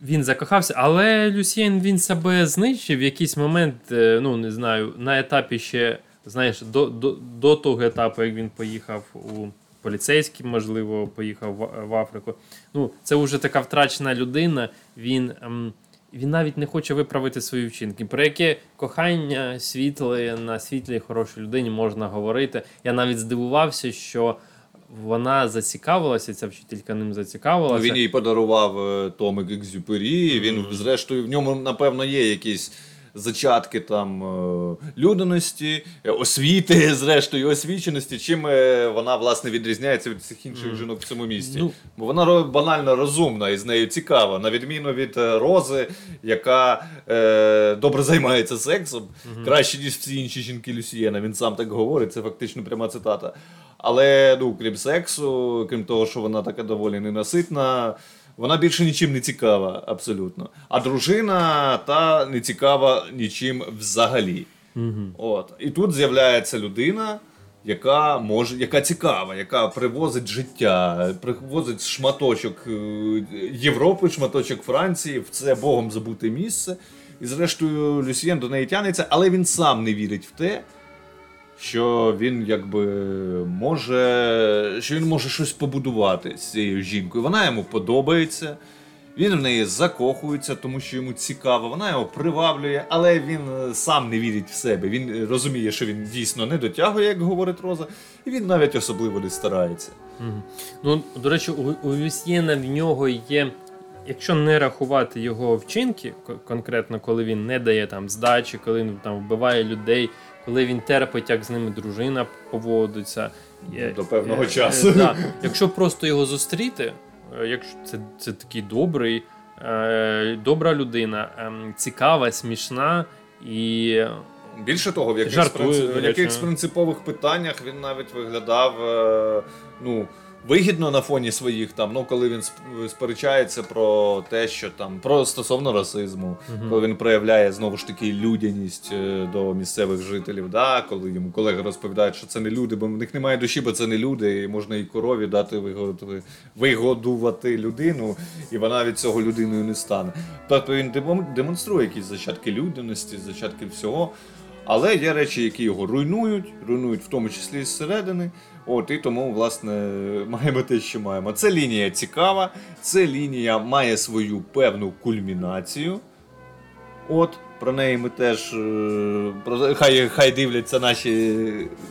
Speaker 1: він закохався, але Люсьєн він себе знищив в якийсь момент, е, ну не знаю, на етапі ще, знаєш, до до, до того етапу, як він поїхав у поліцейський, можливо, поїхав в, в Африку. Ну, Це вже така втрачена людина. Він ем, він навіть не хоче виправити свої вчинки. Про яке кохання світле на світлій хорошій людині можна говорити. Я навіть здивувався, що вона зацікавилася, ця вчителька ним зацікавилася.
Speaker 2: Ну, він їй подарував е, Томик Екзюпері. Він, зрештою, в ньому, напевно, є якісь зачатки там е, людяності, е, освіти, *laughs* зрештою, освіченості, чим вона власне відрізняється від всіх інших mm. жінок в цьому місті. Ну, Бо вона банально розумна і з нею цікава, на відміну від Рози, яка е, добре займається сексом, mm-hmm. краще ніж всі інші жінки Люсієна. Він сам так говорить, це фактично пряма цитата. Але ну, крім сексу, крім того, що вона така доволі ненаситна, вона більше нічим не цікава, абсолютно. А дружина та не цікава нічим взагалі.
Speaker 1: Угу.
Speaker 2: От. І тут з'являється людина, яка може, яка цікава, яка привозить життя, привозить шматочок е, Європи, шматочок Франції в це Богом забуте місце. І, зрештою, Люсьєн до неї тянеться, але він сам не вірить в те що він якби може що він може щось побудувати з цією жінкою. Вона йому подобається, він в неї закохується, тому що йому цікаво, вона його приваблює, але він е, сам не вірить в себе. Він розуміє, що він дійсно не дотягує, як говорить Роза, і він навіть особливо не старається.
Speaker 1: Угу. Ну, До речі, у, у Люсьєна в нього є. Якщо не рахувати його вчинки, конкретно коли він не дає там здачі, коли він там вбиває людей, коли він терпить, як з ними дружина поводиться.
Speaker 2: До певного е, часу. Е,
Speaker 1: да. Якщо просто його зустріти, е, якщо це це такий добрий, е, добра людина, е, цікава, смішна і.
Speaker 2: Більше того, в якихось, принцип, в якихось принципових питаннях він навіть виглядав. Е, ну, вигідно на фоні своїх там, ну коли він сперечається про те, що там про стосовно расизму, uh коли він проявляє знову ж таки людяність е, до місцевих жителів, да, коли йому колеги розповідають, що це не люди, бо в них немає душі, бо це не люди, і можна і корові дати вигодувати, вигодувати людину, і вона від цього людиною не стане. Тобто він демонструє якісь зачатки людяності, зачатки всього. Але є речі, які його руйнують, руйнують в тому числі і зсередини. От і тому, власне, *laughs* маємо те, що маємо. Це лінія цікава, це лінія має свою певну кульмінацію. От, про неї ми теж е, про, хай хай дивляться наші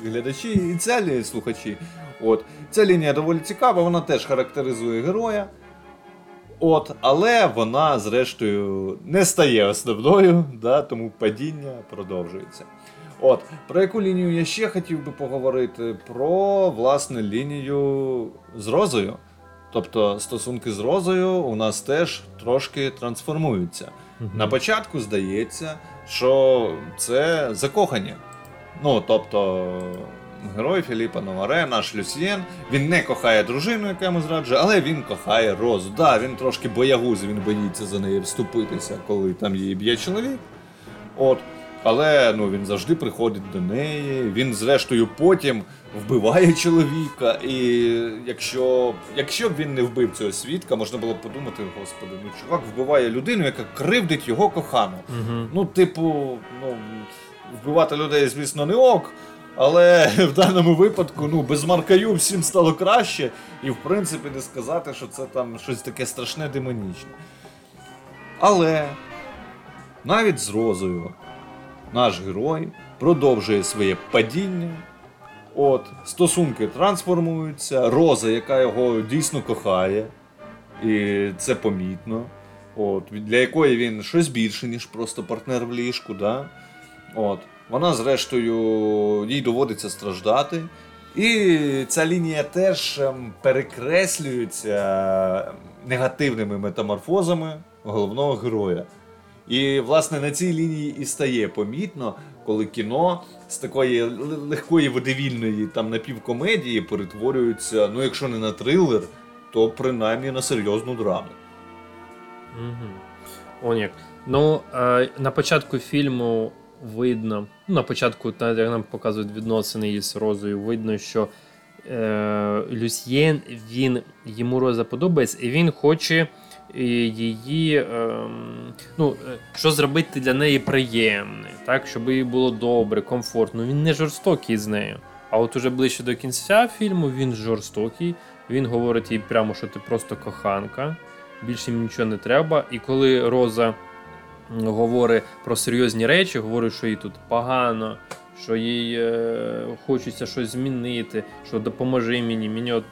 Speaker 2: глядачі і цілі слухачі. От, Ця лінія доволі цікава, вона теж характеризує героя. От, Але вона, зрештою, не стає основною, да, тому падіння продовжується. От, Про яку лінію я ще хотів би поговорити? Про власне лінію з Розою. Тобто стосунки з Розою у нас теж трошки трансформуються. Угу. На початку здається, що це закохання. Ну, тобто, герой Філіпа Новаре, наш Люсьєн, він не кохає дружину, яка йому зраджує, але він кохає Розу. Да, він трошки боягуз, він боїться за неї вступитися, коли там її б'є чоловік. От. Але ну, він завжди приходить до неї. Він, зрештою, потім вбиває чоловіка. І якщо якщо б він не вбив цього свідка, можна було б подумати, господи, ну чувак вбиває людину, яка кривдить його кохану.
Speaker 1: Угу.
Speaker 2: Ну, типу, ну, вбивати людей, звісно, не ок. Але *laughs* в даному випадку, ну, без Маркаю всім стало краще, і в принципі не сказати, що це там щось таке страшне демонічне. Але навіть з Розою наш герой продовжує своє падіння. От, стосунки трансформуються, Роза, яка його дійсно кохає, і це помітно. От, для якої він щось більше, ніж просто партнер в ліжку. Да? От. Вона, зрештою, їй доводиться страждати. І ця лінія теж ем, перекреслюється негативними метаморфозами головного героя. І, власне, на цій лінії і стає помітно, коли кіно з такої легкої водевільної там напівкомедії перетворюється, ну, якщо не на трилер, то принаймні на серйозну драму.
Speaker 1: Угу. Он як. Ну, е, на початку фільму видно, ну, на початку, як нам показують відносини із Розою, видно, що е, Люсьєн, він, йому Роза подобається, і він хоче її, е, ну, е, що зробити для неї приємне, так, щоб їй було добре, комфортно. Він не жорстокий з нею. А от уже ближче до кінця фільму він жорстокий. Він говорить їй прямо, що ти просто коханка більше їм нічого не треба. І коли Роза говорить про серйозні речі, говорить, що їй тут погано, що їй е, хочеться щось змінити, що допоможи мені, мені от,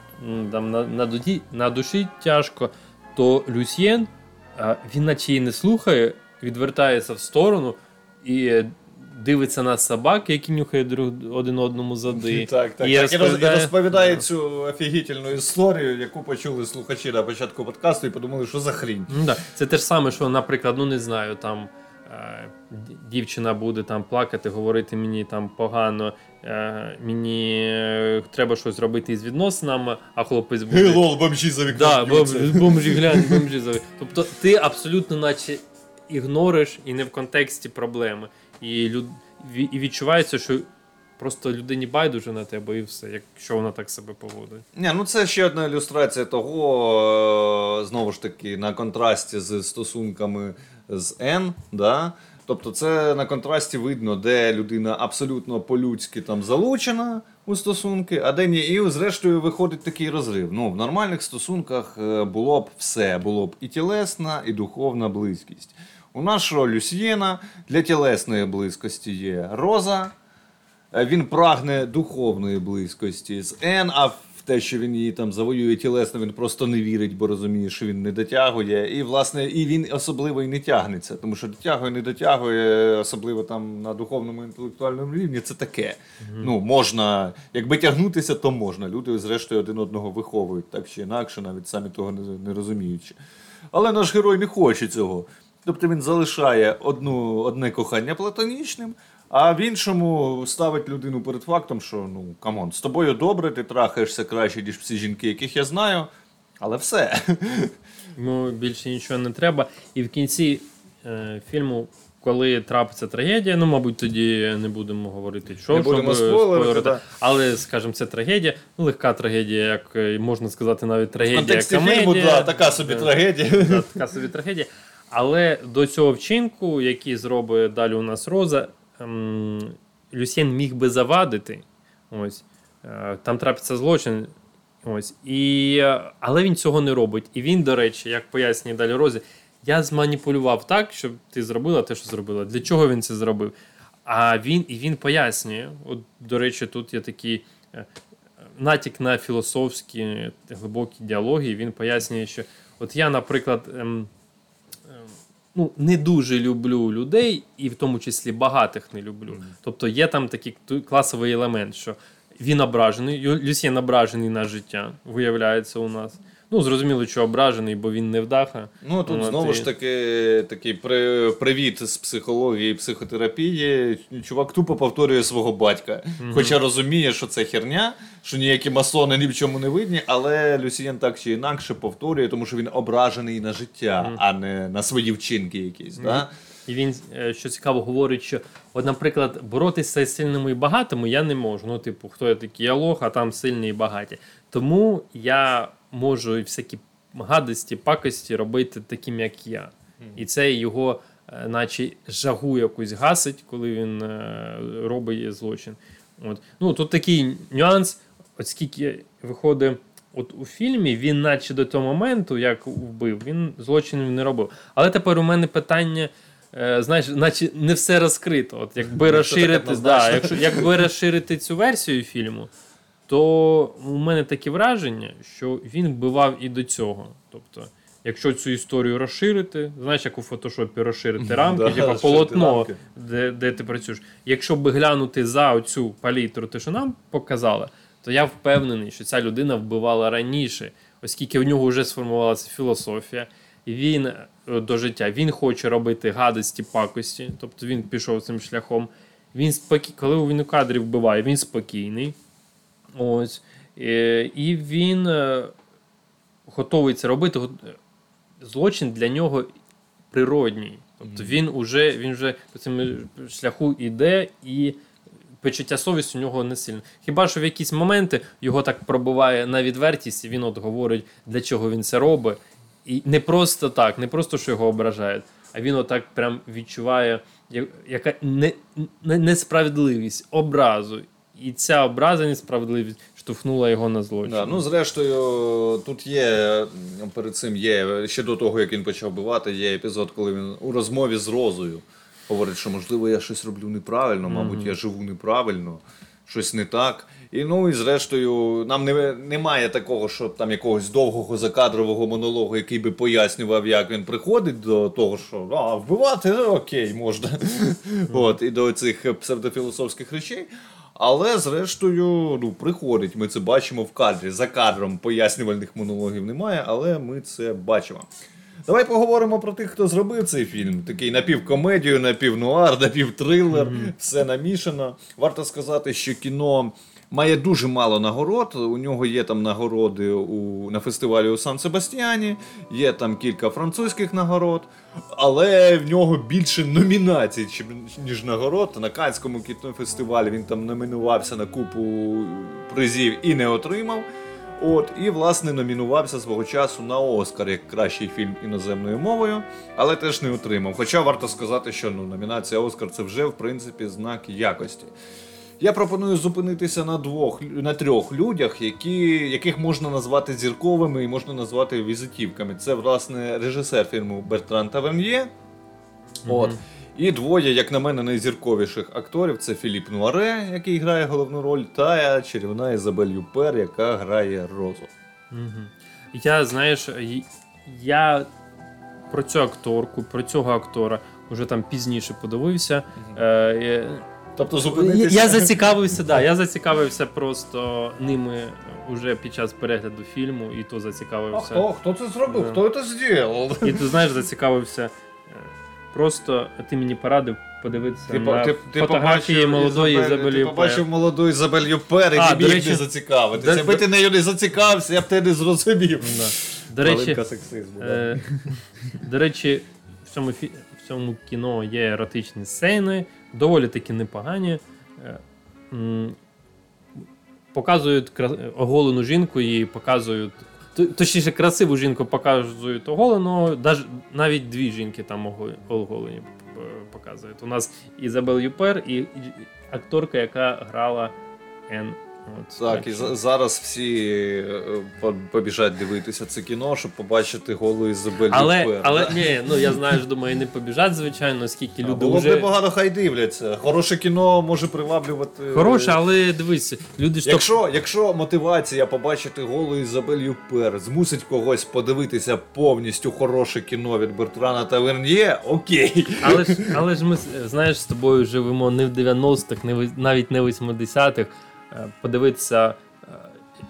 Speaker 1: там, на, на, на душі тяжко, то Люсьєн, він наче її не слухає, відвертається в сторону і е, дивиться на собак, які нюхають друг один одному зади. *laughs*
Speaker 2: Так, так.
Speaker 1: І
Speaker 2: так, і, роз- і
Speaker 1: розповідає-
Speaker 2: розповідає цю офігітельну історію, яку почули слухачі на початку подкасту і подумали, що за хрінь.
Speaker 1: Ну, да. Це те ж саме, що, наприклад, ну не знаю, там е, дівчина буде там плакати, говорити мені там погано, мені е, треба щось робити із відносинами, а хлопець буде.
Speaker 2: Гей, лол, бомжі за вікном.
Speaker 1: Да,
Speaker 2: б'ються.
Speaker 1: бом- бомжі *laughs* глянь, бомжі зови. Тобто ти абсолютно наче ігнориш і не в контексті проблеми. І, люд... і відчувається, що просто людині байдуже на тебе і все, якщо вона так себе поводить.
Speaker 2: Ні, ну це ще одна ілюстрація того, е, знову ж таки, на контрасті з стосунками з Н. Да? Тобто це на контрасті видно, де людина абсолютно по-людськи там залучена у стосунки, а де ні. І зрештою виходить такий розрив. Ну, в нормальних стосунках е, було б все, було б і тілесна, і духовна близькість. У нашого Люсьєна для тілесної близькості є роза. Е, Він прагне духовної близькості з Н, а те, що він її там завоює тілесно, він просто не вірить, бо розуміє, що він не дотягує. І, власне, і він особливо і не тягнеться, тому що дотягує, не дотягує, особливо там на духовному інтелектуальному рівні, це таке. Ну, можна, якби тягнутися, то можна. Люди, зрештою, один одного виховують так чи інакше, навіть самі того не, не розуміючи. Але наш герой не хоче цього. Тобто він залишає одну, одне кохання платонічним, а в іншому ставить людину перед фактом, що ну come on, з тобою добре, ти трахаєшся краще, ніж всі жінки, яких я знаю, але все.
Speaker 1: Ну, більше нічого не треба. І в кінці е, фільму, коли трапиться трагедія, ну, мабуть, тоді не будемо говорити, що
Speaker 2: Не будемо
Speaker 1: щоб, е,
Speaker 2: спойлерити, да.
Speaker 1: Але, скажімо, це трагедія. Ну, легка трагедія, як е, можна сказати, навіть
Speaker 2: В
Speaker 1: трагедія.
Speaker 2: контексті
Speaker 1: комедія.
Speaker 2: фільму, да, така собі
Speaker 1: Да.
Speaker 2: трагедія.
Speaker 1: Да, така собі трагедія. Але до цього вчинку, який зробить далі у нас Роза, Люсьєн міг би завадити. Ось. Е, Там трапиться злочин. Ось. І, але він цього не робить. І він, до речі, як пояснює далі Розі, я зманіпулював так, щоб ти зробила те, що зробила. Для чого він це зробив? А він і він пояснює. От, до речі, тут є такий е, натяк на філософські глибокі діалоги. Він пояснює, що от я, наприклад, ем, ем, ну, не дуже люблю людей, і в тому числі багатих не люблю. Тобто є там такий класовий елемент, що він ображений, Люсьєн ображений на життя, виявляється у нас. Ну, зрозуміло, що ображений, бо він не вдаха.
Speaker 2: Ну тут
Speaker 1: От,
Speaker 2: знову
Speaker 1: і-
Speaker 2: ж таки такий при, привіт з психології і психотерапії. Чувак тупо повторює свого батька. Хоча розуміє, що це херня, що ніякі масони ні в чому не видні, але Люсієн так чи інакше повторює, тому що він ображений на життя, а не на свої вчинки якісь. Да?
Speaker 1: І він, е, що цікаво, говорить, що, от, наприклад, боротися з сильними і багатими я не можу. Ну, типу, хто я такий я лох, а там сильні і багаті. Тому я можу і всякі гадості, пакості робити таким, як я. І це його, е, наче жагу якусь гасить, коли він е, робить злочин. От. Ну, Тут такий нюанс, от скільки виходить. От у фільмі він, наче до того моменту, як вбив, він злочинів не робив. Але тепер у мене питання. е, Знаєш, наче не все розкрито. От якби розширити, да, якщо, якби розширити цю версію фільму, то у мене таке враження, що він вбивав і до цього. Тобто, якщо цю історію розширити, знаєш, як у фотошопі розширити рамки,
Speaker 2: Да,
Speaker 1: типу полотно,
Speaker 2: рамки.
Speaker 1: де, де ти працюєш. Якщо би глянути за оцю палітру, те, що нам показали, то я впевнений, що ця людина вбивала раніше, оскільки в нього вже сформувалася філософія, і він е, до життя він хоче робити гадості, пакості, тобто він пішов цим шляхом. Він спокій... Коли він у кадрі вбиває, він спокійний. Ось. Е, І він е, готовий це робити. Злочин для нього природній. Тобто він уже, він вже по цьому шляху йде і. Почуття совісті у нього не сильно. Хіба що в якісь моменти його так пробиває на відвертість, і він от говорить, для чого він це робить. І не просто так, не просто що його ображають, а він отак прям відчуває яка не, не, несправедливість, образу. І ця образа, несправедливість штовхнула його на злочин.
Speaker 2: Да, ну, зрештою, тут є перед цим є ще до того, як він почав бивати, є епізод, коли він у розмові з Розою говорить, що можливо я щось роблю неправильно, мабуть, я живу неправильно, щось не так. І ну і зрештою, нам не, немає такого, що там якогось довгого закадрового монологу, який би пояснював, як він приходить до того, що а, вбивати ну, окей, можна. От, і до цих псевдофілософських речей. Але зрештою, ну, приходить, ми це бачимо в кадрі. За кадром пояснювальних монологів немає, але ми це бачимо. Давай поговоримо про тих, хто зробив цей фільм. Такий напівкомедію, напівнуар, напівтрилер, все намішано. Варто сказати, що кіно має дуже мало нагород. У нього є там нагороди у, на фестивалі у Сан-Себастьяні, є там кілька французьких нагород, але в нього більше номінацій, ніж нагород. На Канському кінофестивалі він там номінувався на купу призів і не отримав. От, і власне номінувався свого часу на Оскар як кращий фільм іноземною мовою, але теж не отримав. Хоча варто сказати, що ну, номінація Оскар це вже в принципі знак якості. Я пропоную зупинитися на двох на трьох людях, які, яких можна назвати зірковими і можна назвати візитівками. Це власне режисер фільму Бертран Таверн'є. От. І двоє, як на мене, найзірковіших акторів це Філіп Нуаре, який грає головну роль, та чарівна Ізабель Юпер, яка грає Розу.
Speaker 1: Мгм. Я, знаєш, я про цю акторку, про цього актора вже там пізніше подивився. Е, е,
Speaker 2: Тобто
Speaker 1: я,
Speaker 2: зупинитися.
Speaker 1: я зацікавився, да, я зацікавився просто ними уже під час перегляду фільму, і то
Speaker 2: А
Speaker 1: зацікавився.
Speaker 2: хто? Хто це зробив?
Speaker 1: Да.
Speaker 2: Хто це зробив?
Speaker 1: І ти знаєш, зацікавився. е, Просто ти мені порадив подивитися
Speaker 2: Ти,
Speaker 1: на
Speaker 2: ти, ти
Speaker 1: фотографії молодої
Speaker 2: Ізабель-
Speaker 1: Ізабелі
Speaker 2: Ти побачив молоду Ізабель Юпер, і
Speaker 1: А,
Speaker 2: міг
Speaker 1: речі,
Speaker 2: не зацікавитися.
Speaker 1: да-
Speaker 2: Якби ти нею не зацікавився, я б тебе не зрозумів.
Speaker 1: Да. До речі,
Speaker 2: сексизму. да.
Speaker 1: Е, *laughs* до речі, в цьому, фі... в цьому кіно є еротичні сцени, доволі таки непогані. Е, Показують оголену жінку і показують. Точніше, красиву жінку показують оголену, навіть дві жінки там оголені е, показують. У нас Ізабел Юпер і акторка, яка грала Ен. От,
Speaker 2: Так, і за- зараз всі е, побіжать дивитися це кіно, щоб побачити голу Ізабель
Speaker 1: Але,
Speaker 2: Юпер.
Speaker 1: але
Speaker 2: да.
Speaker 1: ні, ну я знаю, що думаю, не побіжать, звичайно, оскільки
Speaker 2: А,
Speaker 1: люди
Speaker 2: Було б непогано, хай дивляться. Хороше кіно може приваблювати.
Speaker 1: Хороше, але дивись, люди ж то
Speaker 2: Якщо, якщо мотивація побачити голу Ізабель Юпер змусить когось подивитися повністю хороше кіно від Бертрана та Таверн'є, окей.
Speaker 1: Але ж, але ж ми знаєш, з тобою живемо не в 90-х, не в- навіть не в 80-х. Е, Подивитися, е,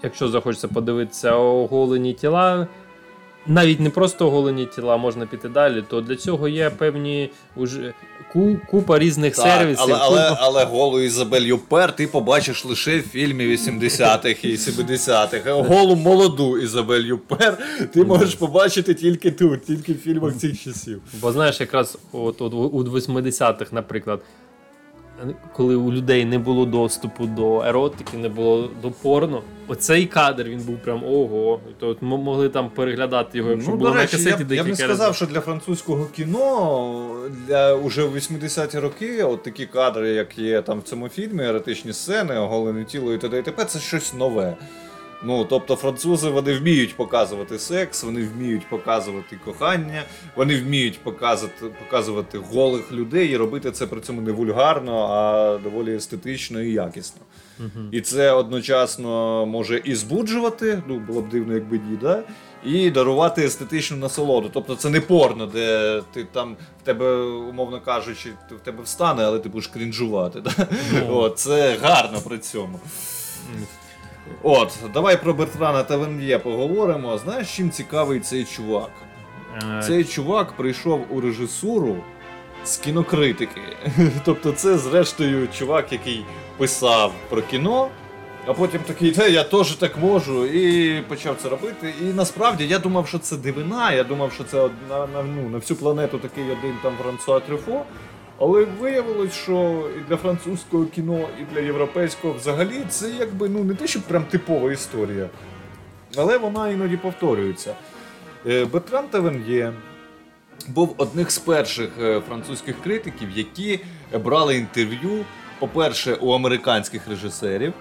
Speaker 1: якщо захочеться подивитися оголені тіла, навіть не просто оголені тіла можна піти далі, то для цього є певні уже ку- купа різних
Speaker 2: Так,
Speaker 1: сервісів.
Speaker 2: але, але,
Speaker 1: купа-
Speaker 2: але голу Ізабель Юпер ти побачиш лише в фільмі 80-х і 70-х. Голу молоду Ізабель Юпер ти можеш побачити тільки тут, тільки в фільмах цих часів.
Speaker 1: Бо знаєш, якраз от, от у 80-х, наприклад, коли у людей не було доступу до еротики, не було до порно, оцей кадр він був прям ого. То от ми могли там переглядати його, якщо
Speaker 2: Ну,
Speaker 1: було
Speaker 2: до
Speaker 1: на
Speaker 2: речі,
Speaker 1: касеті
Speaker 2: я, я б не сказав,
Speaker 1: разів.
Speaker 2: що для французького кіно для уже в 80-ті роки, от такі кадри, як є там в цьому фільмі, еротичні сцени, оголене тіло і т.д. і т.п. це щось нове. Ну, тобто французи вони вміють показувати секс, вони вміють показувати кохання, вони вміють показувати, показувати голих людей і робити це при цьому не вульгарно, а доволі естетично і якісно. І це одночасно може і збуджувати, ну було б дивно, якби ні, да? і дарувати естетичну насолоду. Тобто це не порно, де ти там в тебе, умовно кажучи, в тебе встане, але ти будеш крінжувати. Да?
Speaker 1: Ну.
Speaker 2: От, це гарно при цьому. От, давай про Бертрана Тавен'є поговоримо. Знаєш, чим цікавий цей чувак?
Speaker 1: Е,
Speaker 2: Цей чувак прийшов у режисуру з кінокритики. *laughs* Тобто, це, зрештою, чувак, який писав про кіно, а потім такий, те, я теж так можу, і почав це робити. І насправді я думав, що це дивина, я думав, що це на, на, ну, на всю планету такий один там Франсуа Трюфо. Але виявилось, що і для французького кіно, і для європейського взагалі це якби ну не те, що прям типова історія, але вона іноді повторюється. Бетран Тавен'є був одним з перших е, французьких критиків, які брали інтерв'ю, по-перше, у американських режисерів.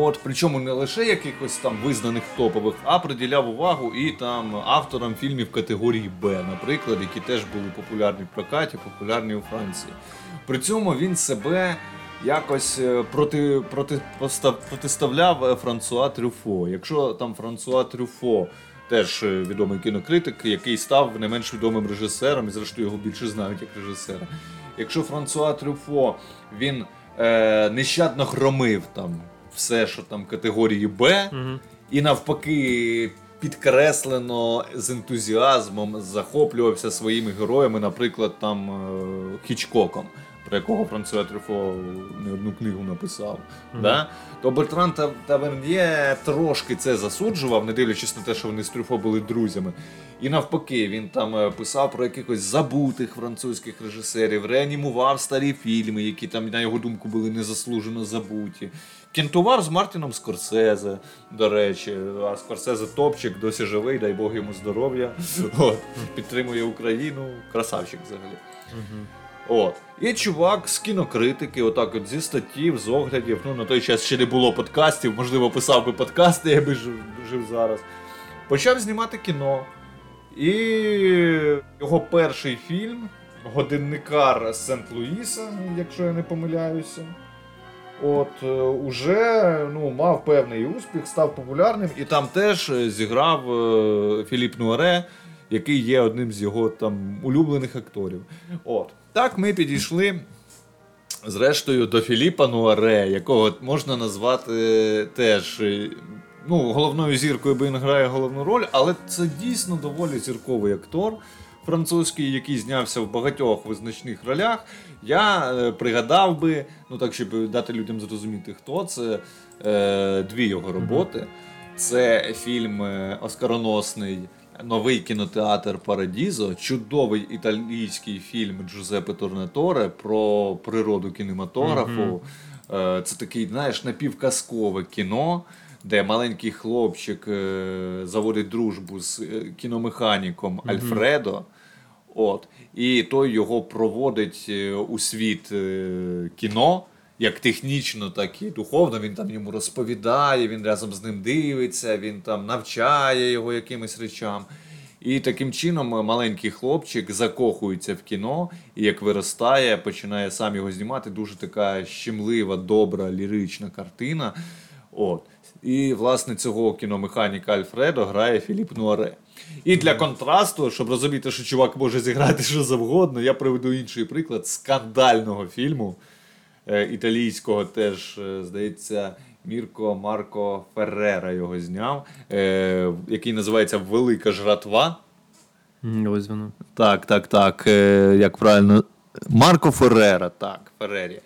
Speaker 2: От, причому не лише якихось там визнаних топових, а приділяв увагу і там авторам фільмів категорії Б, наприклад, які теж були популярні в прокаті, популярні у Франції. При цьому він себе якось е, проти, проти, протиставляв е, Франсуа Трюфо. Якщо там Франсуа Трюфо теж е, відомий кінокритик, який став не менш відомим режисером, і зрештою його більше знають як режисера. Якщо Франсуа Трюфо він е, нещадно громив там все, що там категорії Б,
Speaker 1: Мгм.
Speaker 2: і навпаки підкреслено з ентузіазмом захоплювався своїми героями, наприклад, там е, Хічкоком, про якого Франсуа Трюфо не одну книгу написав. Да? То Бертран та Таверн'є трошки це засуджував, не дивлячись на те, що вони з Трюфо були друзями. І навпаки, він там е, писав про якихось забутих французьких режисерів, реанімував старі фільми, які там, на його думку, були незаслужено забуті. Кінтував з Мартіном Скорсезе, до речі, а Скорсезе топчик, досі живий, дай Бог йому здоров'я. *laughs* От, підтримує Україну, красавчик взагалі. От. І чувак з кінокритики, отак от зі статтів, з оглядів. Ну, на той час ще не було подкастів, можливо, писав би подкасти, *laughs* я би жив, жив зараз. Почав знімати кіно. І його перший фільм Годинникар Сент-Луїса, якщо я не помиляюся. От, е, уже ну, мав певний успіх, став популярним, і там теж е, зіграв е, Філіп Нуаре, який є одним з його там улюблених акторів. От. Так ми підійшли зрештою до Філіпа Нуаре, якого можна назвати теж. Ну, головною зіркою, бо він грає головну роль, але це дійсно доволі зірковий актор французький, який знявся в багатьох визначних ролях. Я е, пригадав би, ну так, щоб дати людям зрозуміти, хто це, е, дві його роботи. Це фільм е, Оскароносний Новий кінотеатр Парадізо, чудовий італійський фільм Джузеппе Торнаторе про природу кінематографу. Е, Це такий, знаєш, напівказкове кіно, де маленький хлопчик е, заводить дружбу з кіномеханіком Альфредо. От. І той його проводить е, у світ е, кіно, як технічно, так і духовно. Він там йому розповідає, він разом з ним дивиться, він там навчає його якимось речам. І таким чином е, маленький хлопчик закохується в кіно, і як виростає, починає сам його знімати. Дуже така щемлива, добра, лірична картина. От. І, власне, цього кіномеханіка Альфредо грає Філіп Нуаре. І для контрасту, щоб розуміти, що чувак може зіграти що завгодно, я приведу інший приклад скандального фільму е, італійського, теж, е, здається, Мірко Марко Феррера його зняв, е, який називається Велика жратва.
Speaker 1: Ось воно.
Speaker 2: Так, так, так. Як правильно. Марко Феррера, так, Феррері.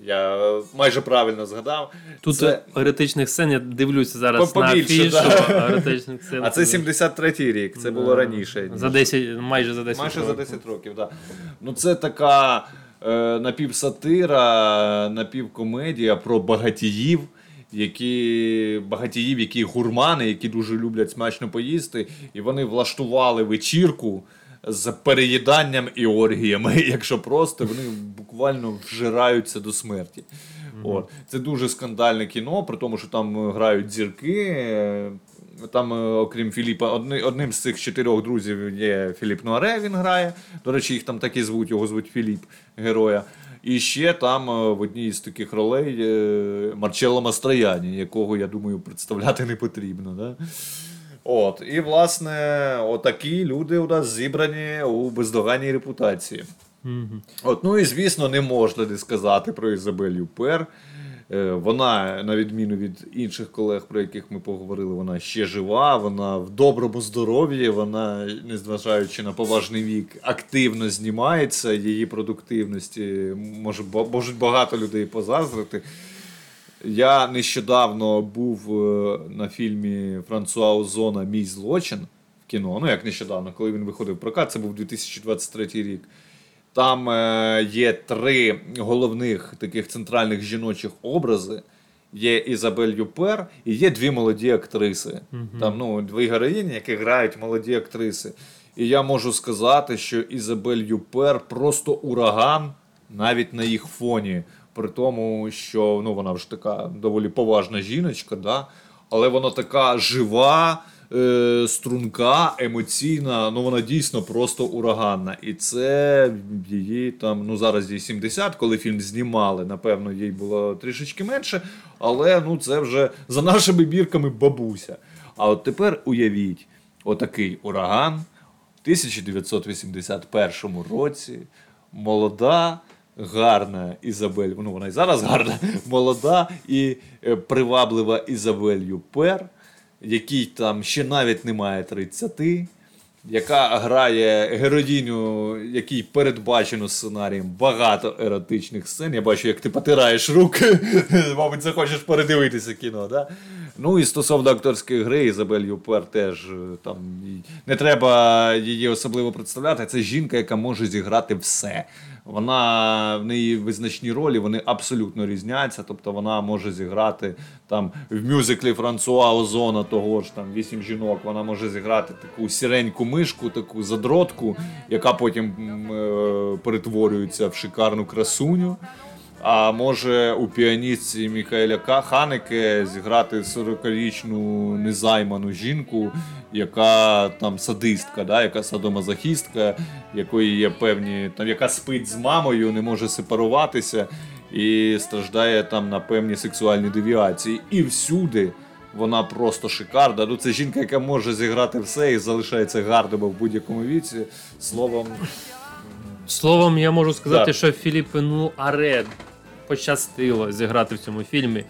Speaker 2: Я майже правильно згадав.
Speaker 1: Тут
Speaker 2: Це-
Speaker 1: еротичних сцен я дивлюся зараз
Speaker 2: По-
Speaker 1: на фішу
Speaker 2: да.
Speaker 1: еротичних сцен.
Speaker 2: А це 73-й рік, це було раніше.
Speaker 1: За 10, майже за 10
Speaker 2: Майже за
Speaker 1: років.
Speaker 2: 10 років, так. Да. Ну, це така е, напівсатира, напівкомедія про багатіїв, які багатіїв, які гурмани, які дуже люблять смачно поїсти, і вони влаштували вечірку. З переїданням і оргіями, *laughs* якщо просто вони буквально вжираються до смерті. От. Це дуже скандальне кіно, при тому, що там грають зірки. Там, е, окрім Філіпа, одни, одним з цих чотирьох друзів є Філіп Нуаре, він грає. До речі, їх там так і звуть, його звуть Філіп, героя. І ще там е, в одній з таких ролей е, Марчелло Мастрояні, якого, я думаю, представляти не потрібно. Да? От, і, власне, отакі люди у нас зібрані у бездоганній репутації.
Speaker 1: Мгм.
Speaker 2: От, ну і звісно, не можна не сказати про Ізабель Юпер. Е, Вона, на відміну від інших колег, про яких ми поговорили, вона ще жива, вона в доброму здоров'ї, вона, незважаючи на поважний вік, активно знімається. Її продуктивності може, можуть багато людей позаздрити. Я нещодавно був е, на фільмі Франсуа Озона Мій злочин в кіно. Ну, як нещодавно, коли він виходив в прокат, це був 2023 рік. Там е, є три головних таких центральних жіночих образи. Є Ізабель Юпер і є дві молоді актриси. Там ну, дві героїні, які грають молоді актриси. І я можу сказати, що Ізабель Юпер просто ураган навіть на їх фоні. При тому, що ну, вона вже така доволі поважна жіночка, да? але вона така жива, е, струнка, емоційна, ну вона дійсно просто ураганна. І це її там, ну зараз їй 70, коли фільм знімали, напевно, їй було трішечки менше, але ну це вже за нашими бірками бабуся. А от тепер уявіть, отакий ураган в 1981 році, молода. Гарна Ізабель, ну вона і зараз гарна, *laughs* молода і е, приваблива Ізабель Юпер, якій там ще навіть немає 30, яка грає героїню, якій передбачено сценарієм багато еротичних сцен. Я бачу, як ти потираєш руки, *laughs* мабуть, захочеш передивитися кіно. Да? Ну і стосовно акторської гри, Ізабель Юпер теж е, там не треба її особливо представляти. Це жінка, яка може зіграти все. Вона в неї визначні ролі, вони абсолютно різняться. Тобто вона може зіграти там в мюзиклі Франсуа Озона, того ж там вісім жінок. Вона може зіграти таку сіреньку мишку, таку задротку, яка потім е, перетворюється в шикарну красуню. А може у піаністці Міхаеля Ка- Ханеке зіграти 40-річну незайману жінку, яка там садистка, да, яка садомазохістка, якої є певні, там, яка спить з мамою, не може сепаруватися і страждає там на певні сексуальні девіації. І всюди вона просто шикарна. Ну, це жінка, яка може зіграти все і залишається гарною в будь-якому віці. Словом,
Speaker 1: Словом, я можу сказати,
Speaker 2: Да.
Speaker 1: що Філіппину Аре пощастило зіграти в цьому фільмі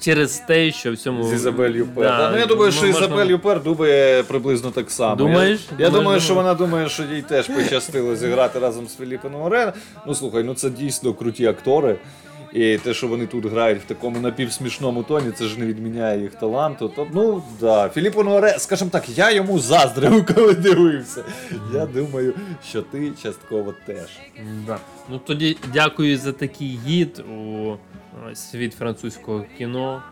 Speaker 1: через те, що в цьому
Speaker 2: З Ізабель Юпер.
Speaker 1: Да,
Speaker 2: ну, я думаю, що
Speaker 1: можна-
Speaker 2: Ізабель Юпер думає приблизно так само.
Speaker 1: Думаєш?
Speaker 2: Я, я
Speaker 1: Думаєш,
Speaker 2: думаю, що вона думає, що їй теж пощастило зіграти разом з Філіппом Орен. Ну слухай, ну це дійсно круті актори. І те, що вони тут грають в такому напівсмішному тоні, це ж не відміняє їх таланту. То, ну да, Філіппо Норе, скажімо так, я йому заздрив, *laughs* коли дивився. Я думаю, що ти частково теж.
Speaker 1: Да. Ну тоді дякую за такий гід у е, світ французького кіно.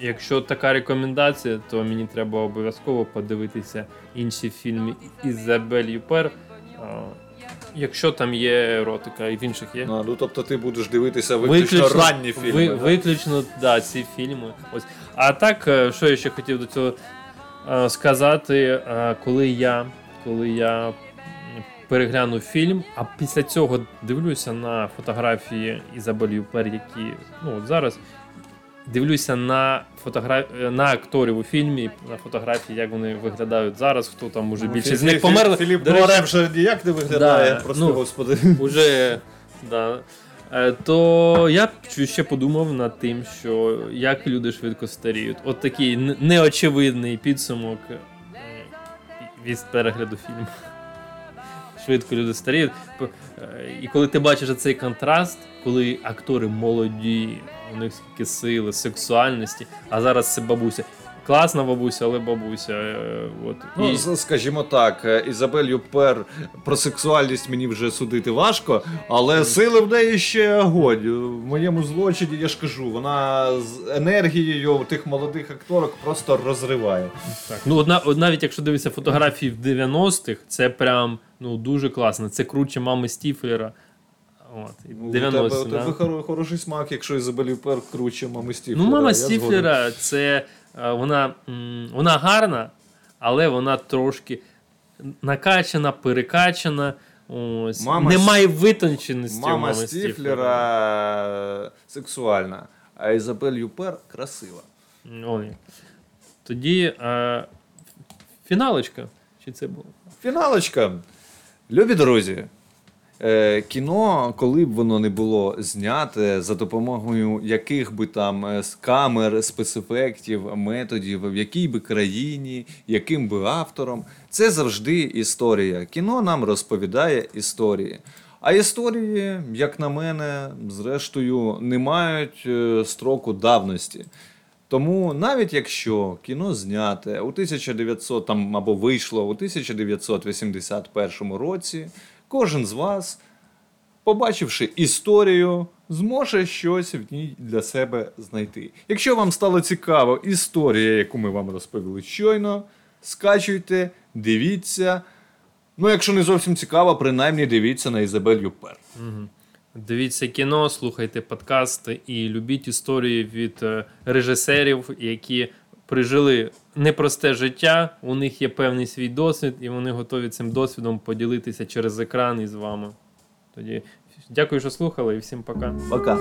Speaker 1: Якщо така рекомендація, то мені треба обов'язково подивитися інші фільми Ізабель Юпер. А, Якщо там є еротика, і в інших є.
Speaker 2: Ну, ну тобто ти будеш дивитися виключно, ранні фільми.
Speaker 1: ви-
Speaker 2: да?
Speaker 1: виключно, да, ці фільми. Ось. А так, е, що я ще хотів до цього е, сказати, е, коли я, коли я переглянув фільм, а після цього дивлюся на фотографії Ізабель Юпер, які ну, от зараз. Дивлюся на фотогра... на акторів у фільмі, на фотографії, як вони виглядають зараз, хто там уже
Speaker 2: Ну,
Speaker 1: більше з них померли.
Speaker 2: Філіп
Speaker 1: До
Speaker 2: вже ніяк не виглядає,
Speaker 1: Да,
Speaker 2: просто
Speaker 1: ну,
Speaker 2: господи.
Speaker 1: Уже, да. Е, То я ще подумав над тим, що як люди швидко старіють. От такий неочевидний підсумок е, від перегляду фільму. Швидко люди старіють. Е, І коли ти бачиш цей контраст, коли актори молоді, у них скільки сили, сексуальності, а зараз це бабуся. Класна бабуся, але бабуся. е, От.
Speaker 2: Ну,
Speaker 1: І-
Speaker 2: скажімо так, е, Ізабель Юпер про сексуальність мені вже судити важко, але сили в неї ще огонь. В моєму злочині, я ж кажу, вона з енергією тих молодих акторок просто розриває.
Speaker 1: Так. Ну, одна, навіть якщо дивитися фотографії в 90-х, це прям ну, дуже класно. Це круче мами Стіфлера. От,
Speaker 2: Ну, у
Speaker 1: 90
Speaker 2: тебе, у
Speaker 1: да?
Speaker 2: тебе хороший смак, якщо Ізабель Юпер круче мами Стіфлера.
Speaker 1: Ну, мама. Стіфлера, це е, вона, вона гарна, але вона трошки накачана, перекачана. Ось.
Speaker 2: Мама
Speaker 1: Немає витонченості. у
Speaker 2: Мама
Speaker 1: мами
Speaker 2: Стіфлера сексуальна, а Ізабель Юпер красива.
Speaker 1: Ой. Тоді е, фіналочка. Чи це було?
Speaker 2: Фіналочка. Любі друзі. Е, кіно, коли б воно не було зняте за допомогою яких би там е, камер, спецефектів, методів, в якій би країні, яким би автором, це завжди історія. Кіно нам розповідає історії. А історії, як на мене, зрештою, не мають е, строку давності. Тому навіть якщо кіно зняте у 1900 там або вийшло у 1981 році, кожен з вас, побачивши історію, зможе щось в ній для себе знайти. Якщо вам стало цікаво історія, яку ми вам розповіли щойно, скачуйте, дивіться. Ну, якщо не зовсім цікаво, принаймні дивіться на Ізабель Юпер.
Speaker 1: Угу. Дивіться кіно, слухайте подкасти і любіть історії від е, режисерів, які прижили непросте життя. У них є певний свій досвід, і вони готові цим досвідом поділитися через екран із вами. Тоді дякую, що слухали, і всім пока.
Speaker 2: Пока.